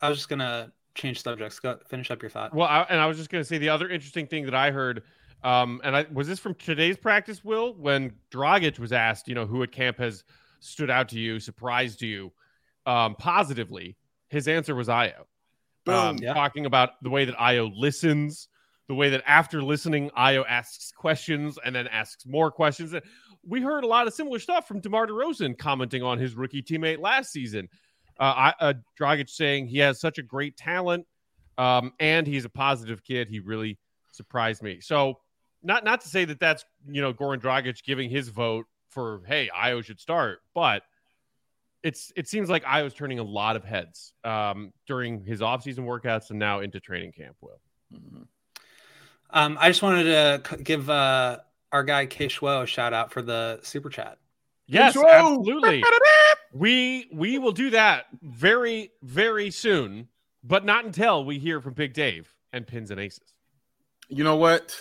I was just gonna change subjects. Go finish up your thought. Well, I, and I was just to say the other interesting thing that I heard, um, and I was this from today's practice, Will, when Dragic was asked, you know, who at camp has stood out to you, surprised you, um, positively. His answer was Ayo. Boom. Um, Yeah. Talking about the way that Ayo listens, the way that after listening, Ayo asks questions and then asks more questions. We heard a lot of similar stuff from DeMar DeRozan commenting on his rookie teammate last season. Uh, I, uh, Dragic saying he has such a great talent um, and he's a positive kid. He really surprised me. So, not not to say that that's you know Goran Dragic giving his vote for hey Ayo should start, but it's it seems like Ayo's turning a lot of heads um, during his offseason workouts and now into training camp. Will Mhm. Um, I just wanted to give uh, our guy K Schwo a shout out for the super chat. yes, Whoa! absolutely. We we will do that very very soon, but not until we hear from Big Dave and Pins and Aces. You know what?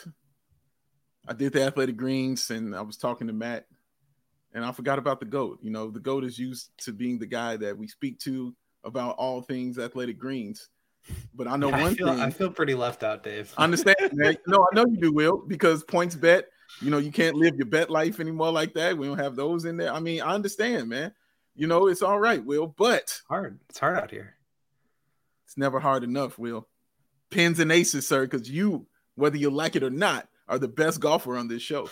I did the athletic greens and I was talking to Matt and I forgot about the GOAT. You know, the GOAT is used to being the guy that we speak to about all things athletic greens. But I know Yeah, one I feel, thing. I feel pretty left out, Dave. I understand, man. No, I know you do, Will, because points bet, you know, you can't live your bet life anymore like that. We don't have those in there. I mean, I understand, man. You know, it's all right, Will, but hard. It's hard out here. it's never hard enough, Will. Pins and aces, sir, because you, whether you like it or not, are the best golfer on this show.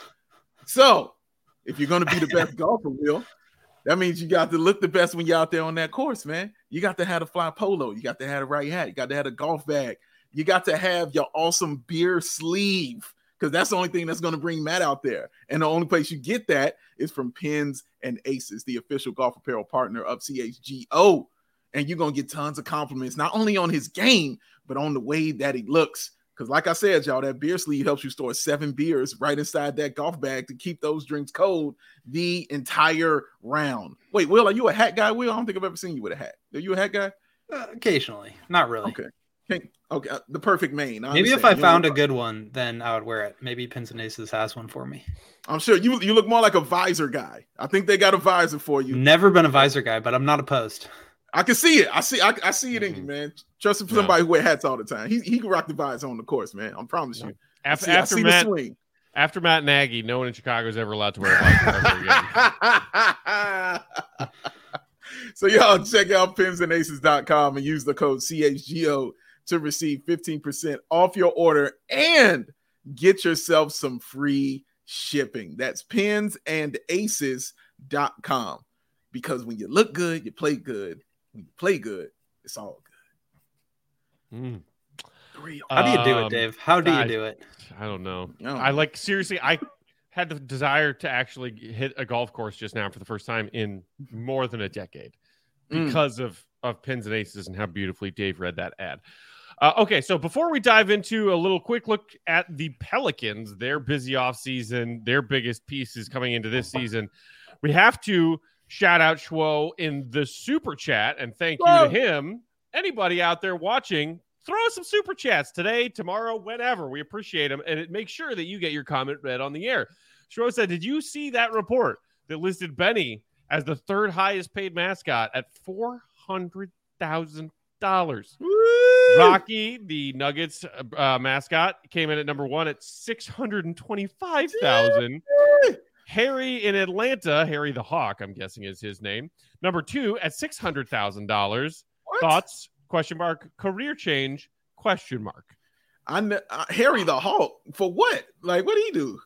So, if you're going to be the best golfer, Will, that means you got to look the best when you're out there on that course, man. You got to have a fly polo. You got to have a right hat. You got to have a golf bag. You got to have your awesome beer sleeve because that's the only thing that's going to bring Matt out there. And the only place you get that is from Pins and Aces, the official golf apparel partner of CHGO. And you're going to get tons of compliments, not only on his game, but on the way that he looks. Because, like I said, y'all, that beer sleeve helps you store seven beers right inside that golf bag to keep those drinks cold the entire round. Wait, Will, are you a hat guy? Will, I don't think I've ever seen you with a hat. Are you a hat guy? Uh, occasionally, not really. Okay. Okay, okay. uh, the perfect mane. I Maybe if. I You found a good one, then I would wear it. Maybe Pins and Aces has one for me. I'm sure you you look more like a visor guy. I think they got a visor for you. Never been a visor guy, but I'm not opposed. I can see it. I see. I, I see it in you, Mhm. man. Trust for somebody who wear hats all the time. He he can rock the vibes on the course, man. I promise you. After see, after Matt after Matt Nagy, no one in Chicago is ever allowed to wear a ever again. so y'all check out pinsandaces.com and use the code CHGO to receive 15% off your order and get yourself some free shipping. That's pinsandaces.com. Because when you look good, you play good. When you play good, it's all good. Mm, Real. How do you do Um, it, Dave? How do you I- do it? I don't know. Oh. I like seriously. I had the desire to actually hit a golf course just now for the first time in more than a decade Mm. because of of pins and aces and how beautifully Dave read that ad. Uh, okay, so before we dive into a little quick look at the Pelicans, their busy off season, their biggest pieces coming into this season, we have to shout out Schwo in the super chat and thank you to him. Anybody out there watching, throw us some super chats today, tomorrow, whenever. We appreciate them, and it makes sure that you get your comment read on the air. Schwo said, "Did you see that report that listed Benny as the third highest paid mascot at four hundred thousand dollars?" Rocky, the Nuggets uh, mascot, came in at number one at six hundred and twenty-five thousand. Harry in Atlanta, Harry the Hawk, I'm guessing is his name. Number two at six hundred thousand dollars. Thoughts? Question mark. Career change? Question mark. I uh, Harry the Hawk for what? Like, what do he do?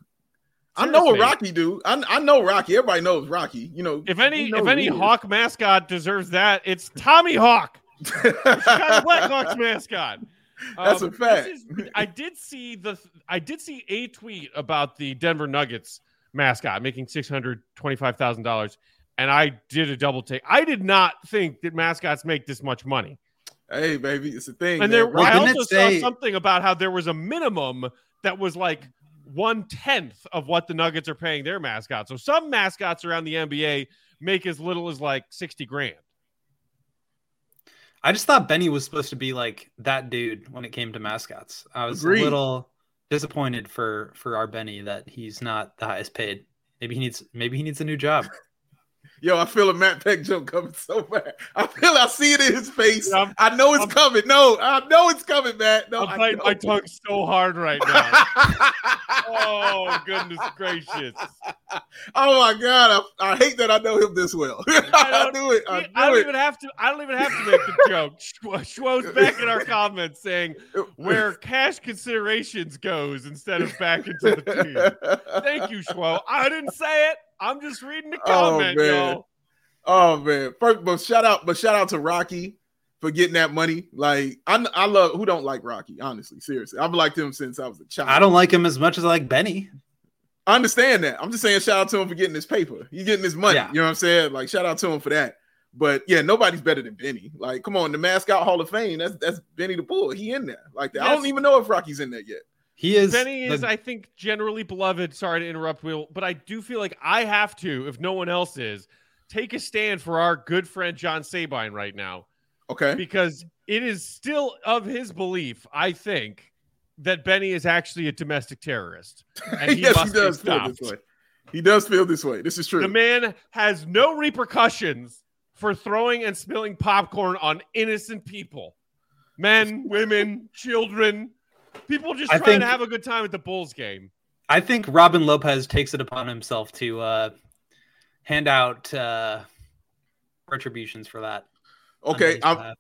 I know what Rocky do. I, I know Rocky. Everybody knows Rocky. You know, If any, if any. Hawk mascot deserves that, it's Tommy Hawk, Chicago Blackhawks mascot. That's Um, a fact. is- I did see the I did see a tweet about the Denver Nuggets mascot making six hundred twenty five thousand dollars, and I did a double take. I did not think that mascots make this much money. Hey, baby, it's a thing. And man. there, Well, I also say- saw something about how there was a minimum that was like one tenth of what the Nuggets are paying their mascots. So some mascots around the NBA make as little as like sixty grand. I just thought Benny was supposed to be like that dude when it came to mascots. I was Agreed. a little disappointed for for our Benny that he's not the highest paid. Maybe he needs maybe he needs a new job. Yo, I feel a Matt Peck joke coming so bad. I feel I see it in his face. Yeah, I'm- know it's I'm- coming. No, I know it's coming, Matt. No, I'm biting my tongue so hard right now. oh goodness gracious! oh my god, I, I hate that I know him this well. I, don't- knew it. I I don't it. even have to. I don't even have to make the joke. Schwo- Schwo's back in our comments saying where cash considerations goes instead of back into the team. Thank you, Schwo. I didn't say it. I'm just reading the Oh, comment, man. y'all. Oh man, first, but shout out, but shout out to Rocky for getting that money. Like I, I love who don't like Rocky. Honestly, seriously, I've liked him since I was a child. I don't like him as much as I like Benny. I understand that. I'm just saying, shout out to him for getting his paper. He's getting his money. Yeah. You know what I'm saying? Like, shout out to him for that. But yeah, nobody's better than Benny. Like, come on, the mascot Hall of Fame. That's that's Benny the Bull. He in there like that. I don't even know if Rocky's in there yet. He is Benny is, the- I think, generally beloved. Sorry to interrupt, Will, but I do feel like I have to, if no one else is, take a stand for our good friend John Sabine right now. Okay. because it is still of his belief, I think, that Benny is actually a domestic terrorist. And he yes, he must be does feel this way. He does feel this way. This is true. The man has no repercussions for throwing and spilling popcorn on innocent people men, women, children, people just I trying think- to have a good time at the Bulls game. I think Robin Lopez takes it upon himself to uh, hand out uh, retributions for that. okay, I'm behalf.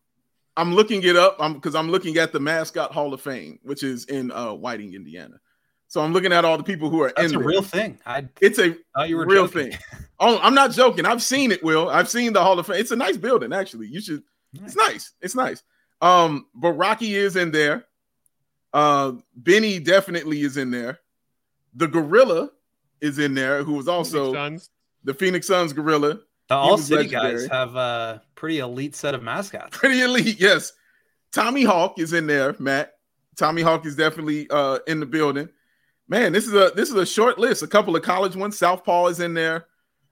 I'm looking it up. I'm because I'm looking at the mascot Hall of Fame, which is in uh, Whiting, Indiana. So I'm looking at all the people who are That's in a real thing. I It's a you were real joking. thing. Oh, I'm not joking. I've seen it, Will. I've seen the Hall of Fame. It's a nice building, actually. You should. It's nice. It's nice. Um, but Rocky is in there. Uh, Benny definitely is in there. The Gorilla is in there, who was also Sons. the Phoenix Suns Gorilla. The All was City guys have a pretty elite set of mascots. Pretty elite, yes. Tommy Hawk is in there, Matt. Tommy Hawk is definitely uh in the building. Man, this is a this is a short list. A couple of college ones. Southpaw is in there.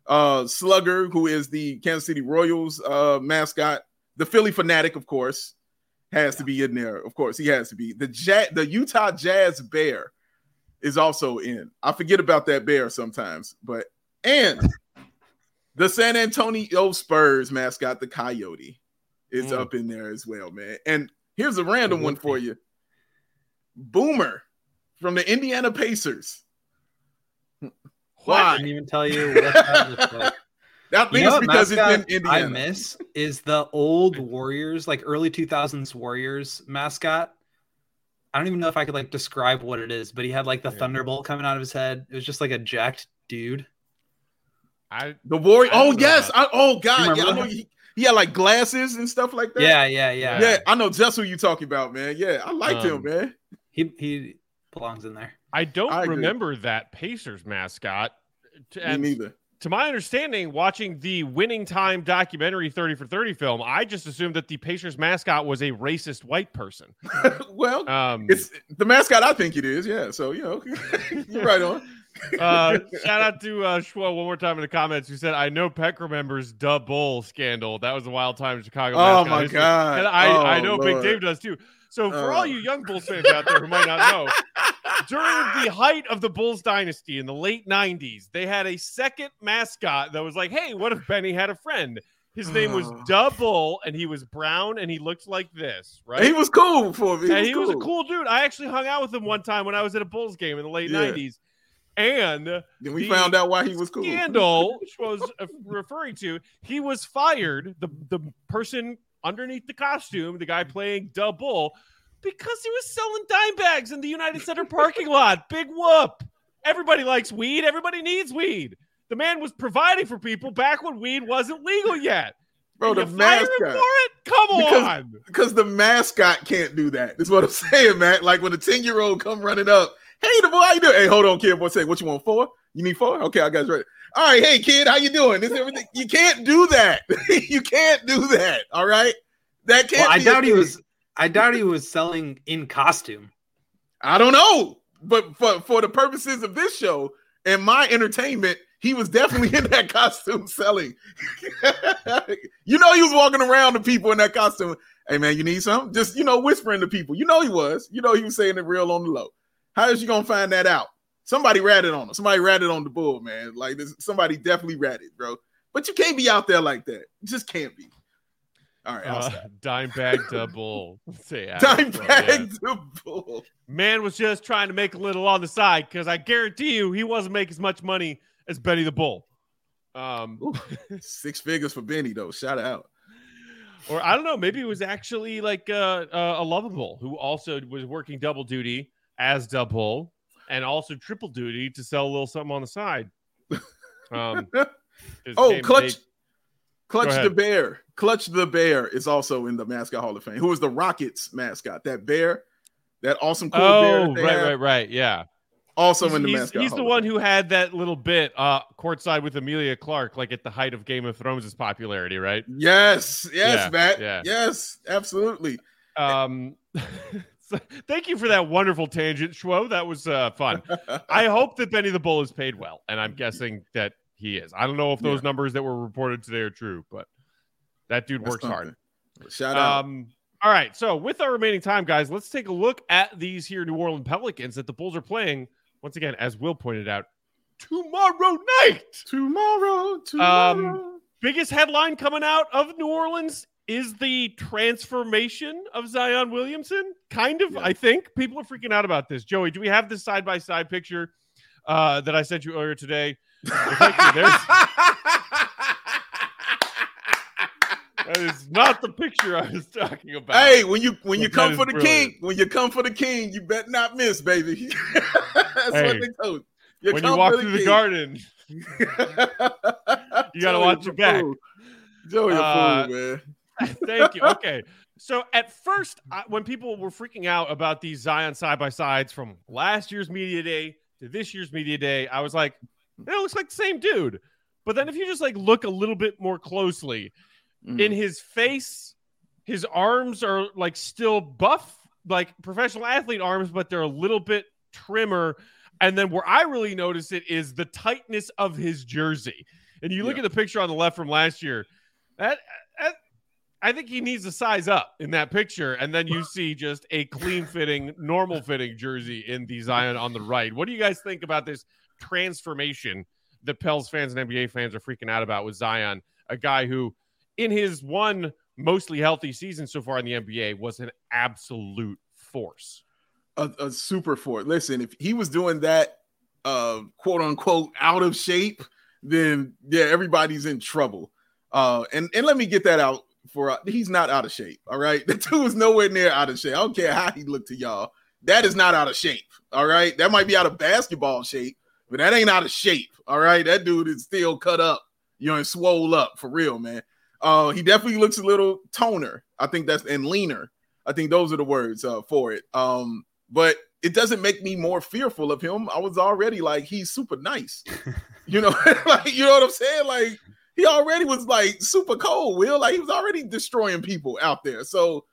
Uh Slugger, who is the Kansas City Royals uh mascot. The Phillie Phanatic, of course, has to be in there. Of course, he has to be. The ja- the Utah Jazz Bear is also in. I forget about that bear sometimes, but and the San Antonio Spurs mascot, the Coyote, is Mm. up in there as well, man. And here's a random one for you. Boomer from the Indiana Pacers. Why? I didn't even tell you what that looks. I You think know it's what because it's in Indiana. I miss is the old Warriors, like early 2000s Warriors mascot. I don't even know if I could like describe what it is, but he had like the Yeah. thunderbolt coming out of his head. It was just like a jacked dude. I The Warrior. I Oh yes. I, oh god. Yeah, I know he, he had like glasses and stuff like that. Yeah, yeah, yeah. Yeah, I know just who you're talking about, man. Yeah, I liked him, Um, man. He he belongs in there. I don't I remember that Pacers mascot. To- Me neither. To my understanding, watching the Winning Time documentary 30 for 30 film, I just assumed that the Pacers mascot was a racist white person. well, Um, it's the mascot. I think it is. Yeah. So you know, you're right on. uh, shout out to uh, one more time in the comments who said, I know Peck remembers the Bull scandal. That was a wild time in Chicago. Oh mascot my god. And I, Oh, I know Big Dave does too. So for Oh. all you young Bulls fans out there who might not know, during the height of the Bulls dynasty in the late 90s, they had a second mascot that was like, hey, what if Benny had a friend? His name was. Da Bull, and he was brown and he looked like this, right? He was cool for me. and he was a cool dude. I actually hung out with him one time when I was at a Bulls game in the late Yeah. 90s. And Then we the found out why he was cool. scandal which was uh, referring to he was fired the the person underneath the costume the guy playing Da Bull because he was selling dime bags in the united center parking lot big whoop everybody likes weed everybody needs weed the man was providing for people back when weed wasn't legal yet Bro, the mascot. for it? Come Because- on. Because the mascot can't do that. That's what I'm saying, man. Like when a 10 year old come running up, hey, the boy, how you doing? Hey, hold on, kid. Boy, say, what you want? Four? You need four? Okay, I got you ready. All right, hey, kid, how you doing? This everything. You can't do that. you can't do that. All right, that can't. Well, I doubt he was. I doubt he was selling in costume. I don't know, but for for the purposes of this show and my entertainment, he was definitely in that costume selling. you know, he was walking around to people in that costume. Hey man, you need something? Just you know, whispering to people. You know, he was. You know, he was saying it real on the low. How is you gonna find that out? Somebody ratted on him. Somebody ratted on the bull, man. Like this, somebody definitely ratted, bro. But you can't be out there like that. You just can't be. All right, Uh, dime bag to bull. Say Dime Astro, bag yeah. to bull. Man was just trying to make a little on the side because I guarantee you he wasn't making as much money as Benny the Bull. Um, Ooh, Six figures for Benny though. Shout out. or I don't know, maybe it was actually like uh, uh, a lovable who also was working double duty as Da Bull and also triple duty to sell a little something on the side. Um, Oh, Clutch, Clutch the. Bear. Clutch the Bear is also in the mascot Hall of Fame. Who is the Rockets mascot? That bear, that awesome cool bear. oh, that right, right, right. Yeah. Also He's, in the he's- mascot. he's the one who had that little bit uh courtside with Emilia Clarke, like at the height of Game of Thrones' popularity, right? Yes, yes, Yeah, Matt. yeah. Yes, absolutely. Um, so thank you for that wonderful tangent, Schwo. That was uh, fun. I hope that Benny the Bull is paid well, and I'm guessing that he is. I don't know if those numbers that were reported today are true, but that dude That's works hard. Shout out. Um, all right, so with our remaining time, guys, let's take a look at these here New Orleans Pelicans that the Bulls are playing once again, as Will pointed out, tomorrow night. tomorrow, tomorrow. biggest headline coming out of New Orleans is the transformation of Zion Williamson. Kind of, Yeah. I think. People are freaking out about this. Joey, do we have this side by side picture uh, that I sent you earlier today? There's- that is not the picture I was talking about. hey, when you when you That come for the brilliant. king, when you come for the king, you bet not miss, baby. That's Hey, what they told when you walk through the king. garden, you gotta watch your back. Joey, a Uh, fool, man. Thank you. Okay. So at first, I, when people were freaking out about these Zion side by sides from last year's media day to this year's media day, I was like, it looks like the same dude. But then if you just like look a little bit more closely, Mm. in his face, his arms are like still buff, like professional athlete arms, but they're a little bit trimmer. And then where I really notice it is the tightness of his jersey. And you look Yeah. at the picture on the left from last year, that, that I think he needs to size up in that picture. And then you see just a clean fitting, normal fitting jersey in the Zion on the right. What do you guys think about this transformation that Pels fans and NBA fans are freaking out about with Zion, a guy who, in his one mostly healthy season so far in the NBA, was an absolute force. a, a super fort. Listen, if he was doing that, uh, quote unquote, out of shape, then yeah, everybody's in trouble. Uh, and and let me get that out for uh, he's not out of shape. All right, the dude is nowhere near out of shape. I don't care how he looked to y'all. That is not out of shape. All right, that might be out of basketball shape, but that ain't out of shape. All right, that dude is still cut up, you know, and swole up for real, man. Uh, he definitely looks a little toner. I think that's and leaner. I think those are the words uh, for it. Um, but it doesn't make me more fearful of him. I was already like, he's super nice. you know, like you know what I'm saying? Like he already was like super cold, Will. Like he was already destroying people out there. So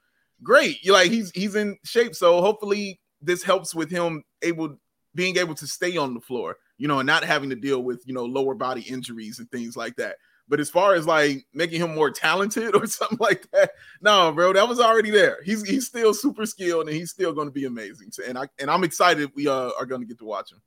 great. You like he's he's in shape. So hopefully this helps with him able being able to stay on the floor, you know, and not having to deal with, you know, lower body injuries and things like that. But as far as like making him more talented or something like that, no, bro, that was already there. He's he's still super skilled and he's still going to be amazing. And I and I'm excited we uh, are going to get to watch him.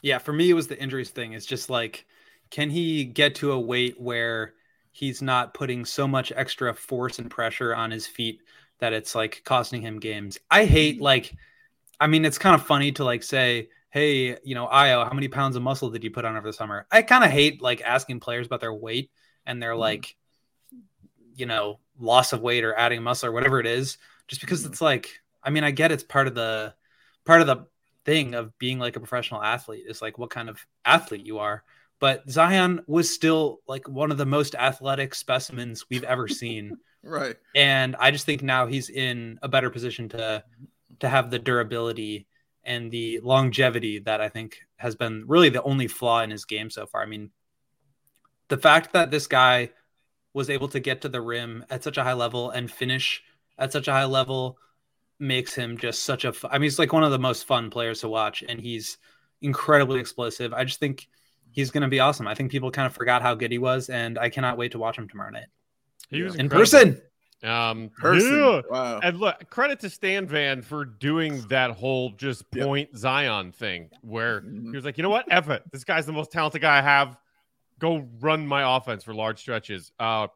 Yeah, for me, it was the injuries thing. It's just like, can he get to a weight where he's not putting so much extra force and pressure on his feet that it's like costing him games? I hate mm-hmm. like, I mean, it's kind of funny to like say, hey, you know, Ayo, how many pounds of muscle did you put on over the summer? I kind of hate like asking players about their weight and their mm-hmm. like, you know, loss of weight or adding muscle or whatever it is, just because mm-hmm. it's like, I mean, I get it's part of the part of the thing of being like a professional athlete is like what kind of athlete you are but Zion was still like one of the most athletic specimens we've ever seen. Right. And I just think now he's in a better position to to have the durability and the longevity that I think has been really the only flaw in his game so far. I mean, the fact that this guy was able to get to the rim at such a high level and finish at such a high level makes him just such a. I mean, he's like one of the most fun players to watch, and he's incredibly explosive. I just think he's going to be awesome. I think people kind of forgot how good he was, and I cannot wait to watch him tomorrow night. He was in incredible. person. Um, Person. yeah. Wow. And look, credit to Stan Van for doing that whole just Yep. point Zion thing where Mhm. he was like, you know what? F it. This guy's the most talented guy I have. Go run my offense for large stretches. Uh,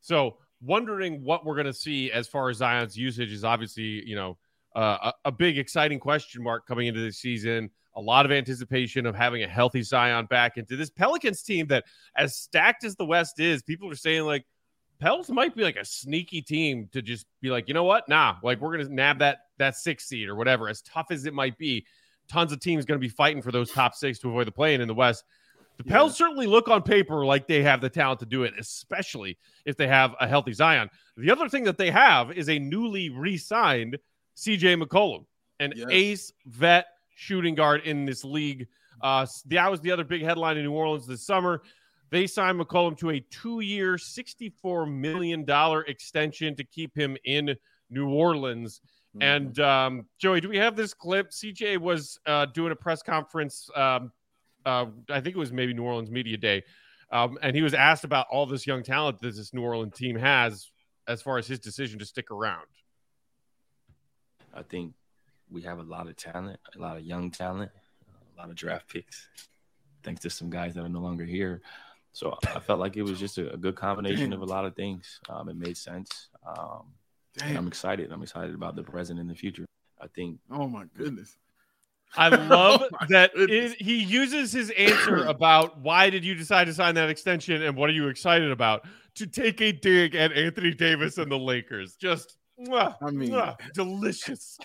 so wondering what we're going to see as far as Zion's usage is obviously, you know, uh, a, a big exciting question mark coming into the season. A lot of anticipation of having a healthy Zion back into this Pelicans team that, as stacked as the West is, people are saying like Pels might be like a sneaky team to just be like, you know what? Nah, like we're gonna nab that that six seed or whatever. As tough as it might be, tons of teams gonna be fighting for those top six to avoid the play-in in the West. The Yeah. Pels certainly look on paper like they have the talent to do it, especially if they have a healthy Zion. The other thing that they have is a newly re-signed CJ McCollum, an Yes. ace vet shooting guard in this league. Uh, that was the other big headline in New Orleans this summer. They signed McCollum to a two-year, $64 million extension to keep him in New Orleans. Mm-hmm. And um, Joey, do we have this clip? CJ was uh, doing a press conference. Um, uh, I think it was maybe New Orleans Media Day, um, and he was asked about all this young talent that this New Orleans team has, as far as his decision to stick around. I think we have a lot of talent, a lot of young talent, a lot of draft picks, thanks to some guys that are no longer here. So I felt like it was just a, a good combination of a lot of things. Um, it made sense. Um, and I'm excited. I'm excited about the present and the future. I think Oh my goodness. I love Oh my that it, he uses his answer about why did you decide to sign that extension and what are you excited about to take a dig at Anthony Davis and the Lakers. Just I mean- mwah, delicious.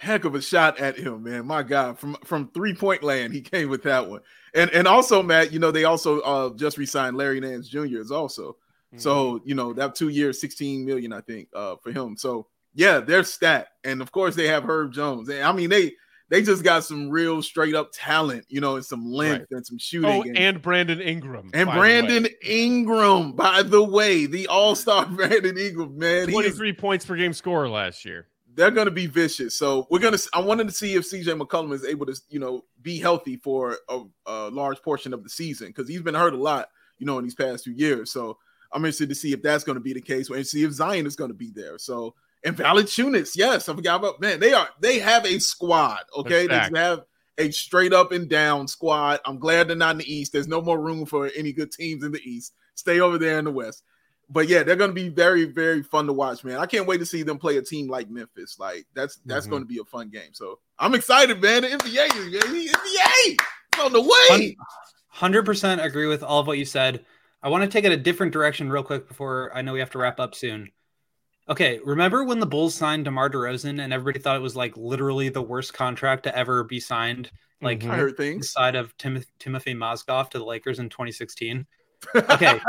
Heck of a shot at him, man. My God, from from three point land, he came with that one. And and also, Matt, you know, they also uh just re-signed Larry Nance Jr. is also. Mm-hmm. So, you know, that two years, 16 million, I think, uh, for him. So yeah, they're stacked. And of course, they have Herb Jones. And I mean, they they just got some real straight up talent, you know, and some length and some shooting. Oh, and, and Brandon Ingram. and Brandon. Ingram, by the way, the all-star Brandon Ingram, man. He is 23 points per game scorer last year. They're going to be vicious. So we're going to. I wanted to see if CJ McCollum is able to, you know, be healthy for a, a large portion of the season because he's been hurt a lot, you know, in these past few years. So I'm interested to see if that's going to be the case, and see if Zion is going to be there. So and Valanciunas, yes, I forgot about man. They are they have a squad. Okay, they have a straight up and down squad. I'm glad they're not in the East. There's no more room for any good teams in the East. Stay over there in the West but yeah, they're going to be very, very fun to watch, man. I can't wait to see them play a team like Memphis. Like that's that's Mhm. going to be a fun game. So I'm excited, man. The NBA, baby, NBA, it's on the way. Hundred percent agree with all of what you said. I want to take it a different direction real quick before I know we have to wrap up soon. Okay, remember when the Bulls signed DeMar DeRozan and everybody thought it was like literally the worst contract to ever be signed, like Mhm. I heard things. side of Tim- Timothy Mozgov to the Lakers in 2016. Okay,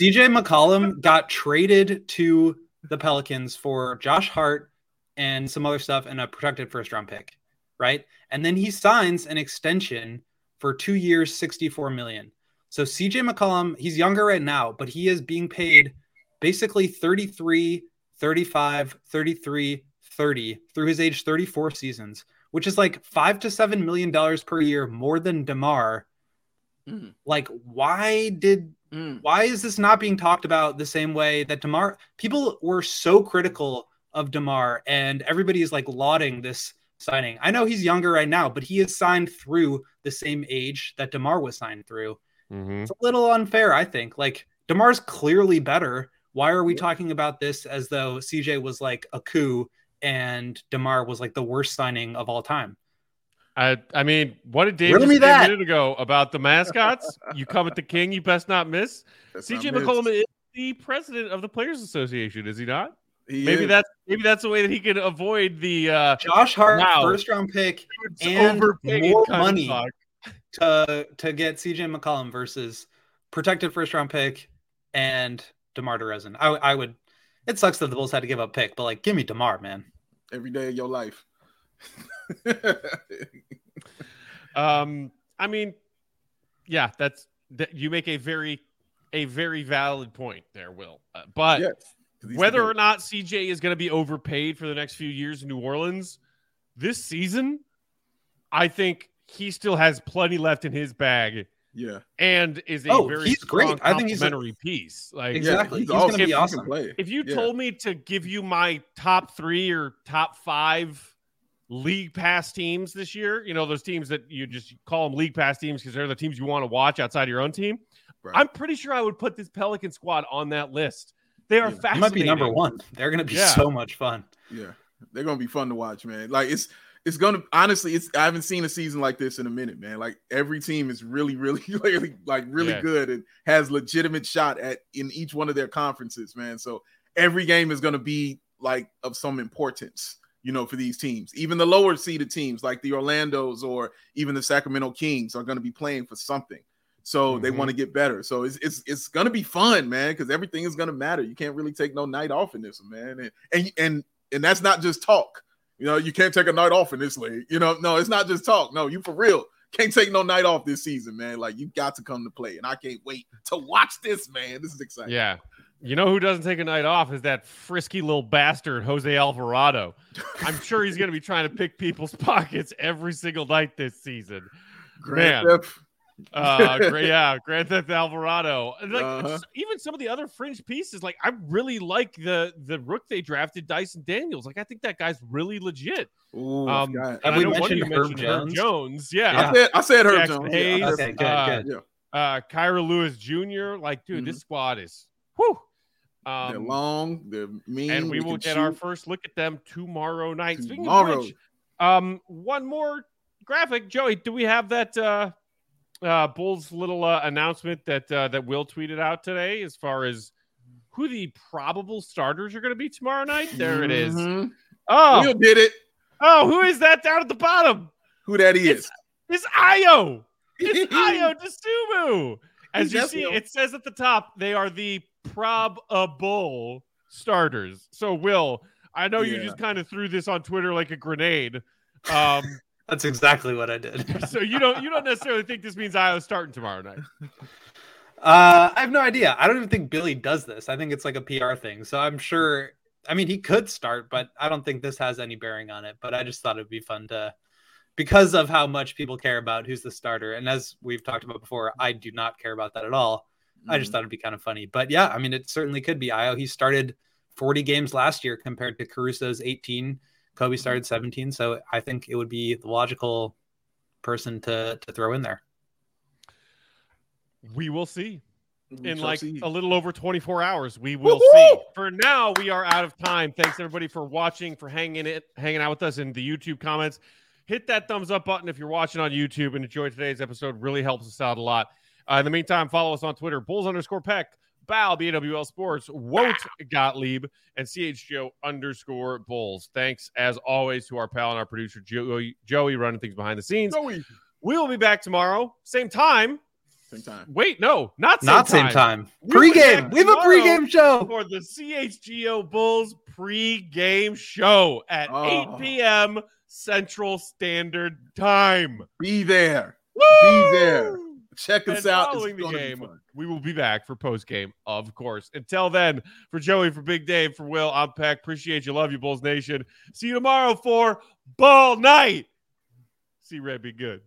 CJ McCollum got traded to the Pelicans for Josh Hart and some other stuff and a protected first round pick, right? And then he signs an extension for two years, 64 million. So CJ McCollum, he's younger right now, but he is being paid basically 33, 35, 33, 30 through his age 34 seasons, which is like five to seven million dollars per year more than DeMar. Mm. Like, why did Mm. why is this not being talked about the same way that DeMar people were so critical of DeMar and everybody is like lauding this signing. I know he's younger right now, but he is signed through the same age that DeMar was signed through. Mhm. It's a little unfair, I think. Like DeMar's clearly better. Why are we talking about this as though CJ was like a coup and DeMar was like the worst signing of all time? I, I mean, what did Dave Riddle me say a that. minute ago about the mascots? you come at the king, you best not miss. That's CJ not McCollum is the president of the Players Association, is he not? He maybe is. that's maybe that's a way that he can avoid the uh, Josh Hart, Wow. first round pick, and more money. talk. to to get CJ McCollum versus protected first round pick and DeMar DeRozan. I, I would. It sucks that the Bulls had to give up pick, but like, give me DeMar, man. Every day of your life. Um, I mean, yeah, that's that. You make a very, a very valid point there, Will. Uh, but yes. 'cause he's whether or not CJ is going to be overpaid for the next few years in New Orleans this season, I think he still has plenty left in his bag yeah, and is a Oh, very he's great. I think he's a- complementary piece. Like Exactly. Yeah, He's gonna be He awesome. if you Yeah. told me to give you my top three or top five league pass teams this year, you know, those teams that you just call them league pass teams because they're the teams you want to watch outside of your own team. Right. I'm pretty sure I would put this Pelican squad on that list. They are Yeah. He fascinating. He might be number one. They're gonna be Yeah. so much fun. Yeah, they're gonna be fun to watch, man. Like it's it's gonna honestly, it's I haven't seen a season like this in a minute, man. Like every team is really, really, really like really Yeah. good and has legitimate shot at in each one of their conferences, man. So every game is gonna be like of some importance, you know, for these teams. Even the lower seeded teams like the Orlando's or even the Sacramento Kings are gonna be playing for something. So they Mhm. want to get better. So it's it's it's gonna be fun, man, because everything is gonna matter. You can't really take no night off in this, man. And and and and that's not just talk. You know, you can't take a night off in this league. You know, no, it's not just talk. No, you for real can't take no night off this season, man. Like you got to come to play, and I can't wait to watch this, man. This is exciting. Yeah. You know who doesn't take a night off is that frisky little bastard, Jose Alvarado. I'm sure he's going to be trying to pick people's pockets every single night this season. Grand Man. Theft- Uh, great, yeah, Grand Theft Alvarado. Like Uh-huh. even some of the other fringe pieces, like I really like the the rook they drafted, Dyson Daniels. Like I think that guy's really legit. Ooh, I Um, forgot. and we I know one of you mentioned Herb mentioned Herb Jones? Jones. Yeah. Yeah. I said I said Herb Jaxson Jones. Hayes. Yeah, Okay, said- good, uh, good. yeah. Uh, Kira Lewis Jr. Like, dude, Mhm. this squad is whew. They're Um, long. They're mean. and we they will get our first look at them tomorrow night. Speaking Tomorrow. of which, um, one more graphic, Joey. Do we have that uh, uh, Bulls little uh, announcement that uh, that Will tweeted out today as far as who the probable starters are going to be tomorrow night? There it is. Mhm. Oh, Will did it. oh, who is that down at the bottom? Who that is? It's Ayo. It's Ayo Dosunmu. As you see, it says at the top they are the probable starters. So, Will, I know you just kind of threw this on Twitter like a grenade. Um, That's exactly what I did. so you don't you don't necessarily think this means Ayo's starting tomorrow night. Uh, I have no idea. I don't even think Billy does this. I think it's like a PR thing. So I'm sure. I mean, he could start, but I don't think this has any bearing on it. But I just thought it'd be fun to, because of how much people care about who's the starter, and as we've talked about before, I do not care about that at all. I just Mhm. thought it'd be kind of funny. But yeah, I mean, it certainly could be Ayo. He started 40 games last year compared to Caruso's 18. Coby started 17, so I think it would be the logical person to to throw in there. We will see. We in like see. a little over 24 hours. We will Woo-hoo! see. For now, we are out of time. Thanks everybody for watching, for hanging it, hanging out with us in the YouTube comments. Hit that thumbs up button if you're watching on YouTube and enjoy today's episode. Really helps us out a lot. Uh, in the meantime, follow us on Twitter, Bulls underscore Peck, Bow, BWL Sports, Won't Gottlieb, and CHGO underscore Bulls. Thanks as always to our pal and our producer Joey, Joey running things behind the scenes. Joey. We will be back tomorrow, same time. Same time. Wait, no, not same Not time. same time. We'll be Pre-game. back We have a tomorrow pre-game show. for the CHGO Bulls pre-game show at Oh. 8 p.m. Central Standard Time. Be there. Woo! there. Check us And out. It's following the game, we will be back for post-game, of course. Until then, for Joey, for Big Dave, for Will, I'm Peck. Appreciate you. Love you, Bulls Nation. See you tomorrow for Ball Night. See Red be good.